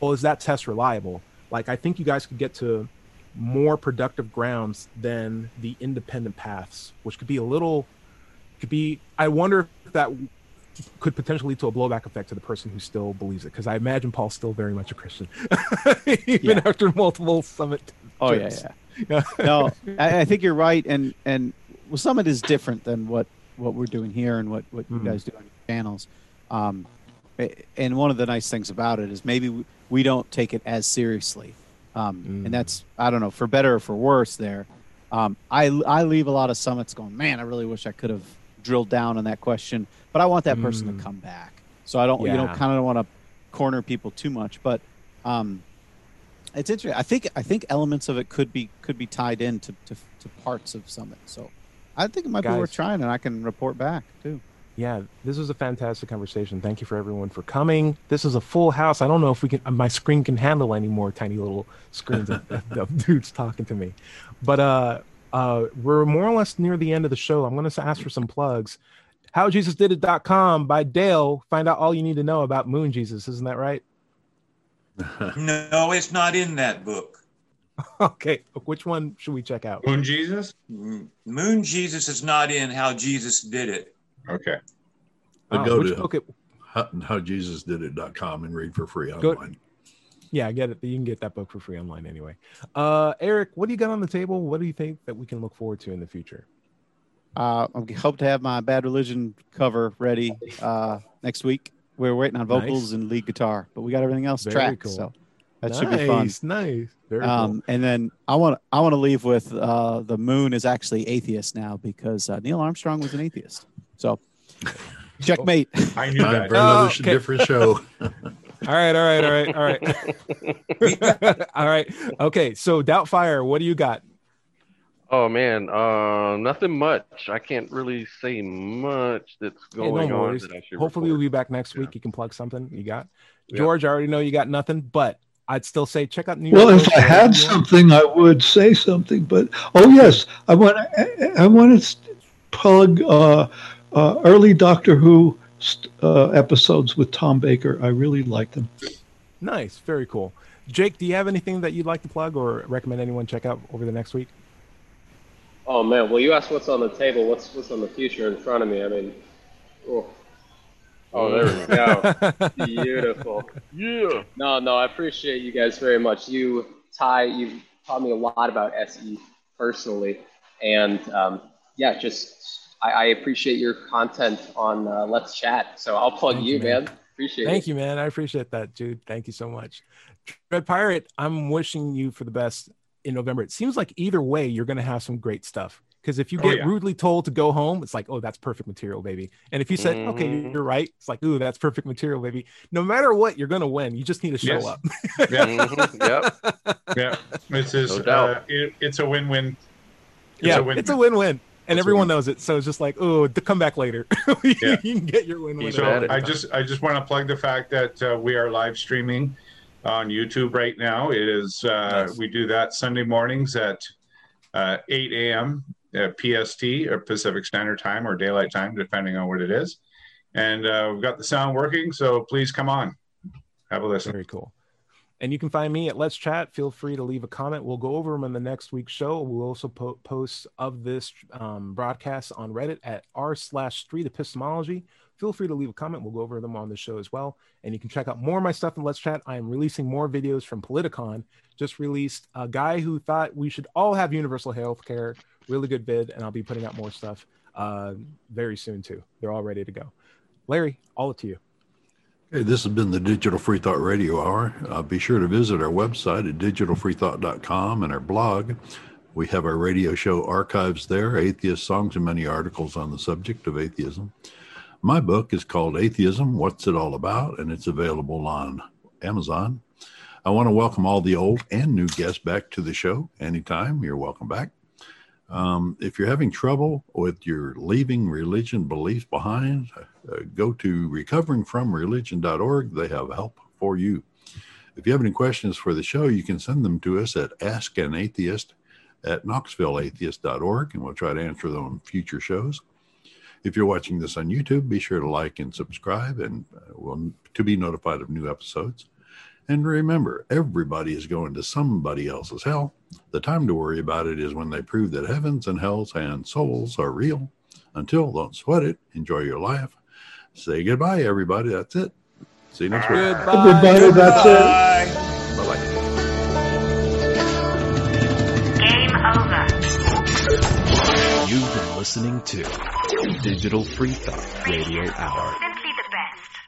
D: well, is that test reliable? Like, I think you guys could get to more productive grounds than the independent paths, which could be a little, could be, I wonder if that could potentially lead to a blowback effect to the person who still believes it. Because I imagine Paul's still very much a Christian, even
H: Yeah.
D: after multiple summit.
H: Oh yeah,
D: trips.
H: yeah. no, I, I think you're right, and and well, Summit is different than what what we're doing here and what what
D: Mhm.
H: you guys do on your channels. Um, and one of the nice things about it is maybe we, don't take it as seriously, um,
D: Mm.
H: and that's I don't know for better or for worse. There, um, I I leave a lot of summits going, man, I really wish I could have drilled down on that question, but I want that person
D: Mm.
H: to come back. So I don't you know
D: Yeah.
H: kind of don't want to corner people too much, but. Um, it's interesting. I think I think elements of it could be could be tied in to, to, to parts of Summit. So I think it might be worth trying, and I can report back too.
D: Yeah, this was a fantastic conversation. Thank you for everyone for coming. This is a full house. I don't know if we can, my screen can handle any more tiny little screens of, of dudes talking to me, but uh, uh, we're more or less near the end of the show. I'm going to ask for some plugs. HowJesusDidIt.com by Dale. Find out all you need to know about Moon Jesus. Isn't that right?
F: No, it's not in that book.
D: okay, which one should we check out?
E: Moon Jesus?
F: Mm, Moon Jesus is not in How Jesus Did It.
E: Okay.
C: But
D: Oh,
C: go
D: which-
C: to
D: okay,
C: how, howjesusdidit.com and read for free
D: Go-
C: online.
D: yeah, I get it. You can get that book for free online anyway. Uh, Eric, what do you got on the table? What do you think that we can look forward to in the future?
H: Uh, I hope to have my Bad Religion cover ready uh, next week. We're waiting on vocals
D: Nice.
H: and lead guitar, but we got everything else
D: Very
H: tracked,
D: cool.
H: so that should be fun.
D: Nice, Nice, very cool.
H: Um, and then I want I want to leave with uh, the moon is actually atheist now because uh, Neil Armstrong was an atheist. So checkmate.
E: I knew
C: Time
E: that.
C: for another
D: Oh, okay.
C: different show.
D: All right, all right, all right, all right. all right. Okay, so Doubtfire, what do you got?
J: Oh man, uh, nothing much. I can't really say much that's
D: Hey, no
J: going on
D: worries.
J: that I should.
D: Hopefully,
J: report.
D: we'll be back next
J: Yeah.
D: week. You can plug something you got.
J: Yeah.
D: George, I already know you got nothing, but I'd still say check out New
G: Well,
D: York.
G: if I had something, I would say something. But oh yes, I want I want to plug uh, uh, early Doctor Who st- uh, episodes with Tom Baker. I really like them.
D: Nice, very cool. Jake, do you have anything that you'd like to plug or recommend anyone check out over the next week?
I: Oh man, well you asked what's on the table. What's what's on the future in front of me? I mean, oh, oh there we go. Beautiful.
J: Yeah.
I: No, no, I appreciate you guys very much. You, Ty, you've taught me a lot about SE personally, and um, yeah, just I, I appreciate your content on uh, Let's Chat. So I'll plug
D: Thank
I: you,
D: you, man.
I: man. Appreciate
D: Thank
I: it.
D: you, man. I appreciate that, dude. Thank you so much. Dread Pirate, I'm wishing you for the best in November. It seems like either way, you're going to have some great stuff. Because if you
E: Oh,
D: get
E: yeah.
D: rudely told to go home, it's like, oh, that's perfect material, baby. And if you said, okay,
J: Mhm.
D: you're right, it's like, ooh, that's perfect material, baby. No matter what, you're going to win. You just need to show
E: Yes.
D: up.
E: Yeah.
J: Mhm, Yep.
E: yeah. This is,
J: No
E: uh, it, it's a win win.
D: yeah,
E: a win-win.
D: it's a win-win. And
E: It's
D: everyone
E: win.
D: knows it. So it's just like, oh, come back later. you
E: Yeah.
D: can get your win-win.
E: So. I just I just want to plug the fact that uh, we are live streaming on YouTube right now. It is uh,
D: Nice.
E: we do that Sunday mornings at uh, 8 a.m. Uh, PST or Pacific Standard Time or Daylight Time, depending on what it is. And uh, we've got the sound working, so please come on, have a listen.
D: Very cool. And you can find me at Let's Chat. Feel free to leave a comment. We'll go over them in the next week's show. We'll also po- post of this um, broadcast on Reddit at r slash street epistemology. Feel free to leave a comment. We'll go over them on the show as well. And you can check out more of my stuff in Let's Chat. I am releasing more videos from Politicon. Just released a guy who thought we should all have universal health care. Really good vid. And I'll be putting out more stuff uh, very soon too. They're all ready to go. Larry, all up to you.
C: Hey, this has been the Digital Free Thought Radio Hour. Uh, be sure to visit our website at digitalfreethought.com and our blog. We have our radio show archives there, atheist songs, and many articles on the subject of atheism. My book is called Atheism What's It All About? and it's available on Amazon. I want to welcome all the old and new guests back to the show anytime. You're welcome back. Um, if you're having trouble with your leaving religion beliefs behind, uh, go to recoveringfromreligion.org. They have help for you. If you have any questions for the show, you can send them to us at askanatheist at knoxvilleatheist.org, and we'll try to answer them on future shows. If you're watching this on YouTube, be sure to like and subscribe, and uh, will to be notified of new episodes. And remember, everybody is going to somebody else's hell. The time to worry about it is when they prove that heavens and hells and souls are real. Until, don't sweat it. Enjoy your life. Say goodbye, everybody. That's it. See you next week.
G: Goodbye, everybody, that's it.
A: Listening to Digital Free Thought Radio Hour.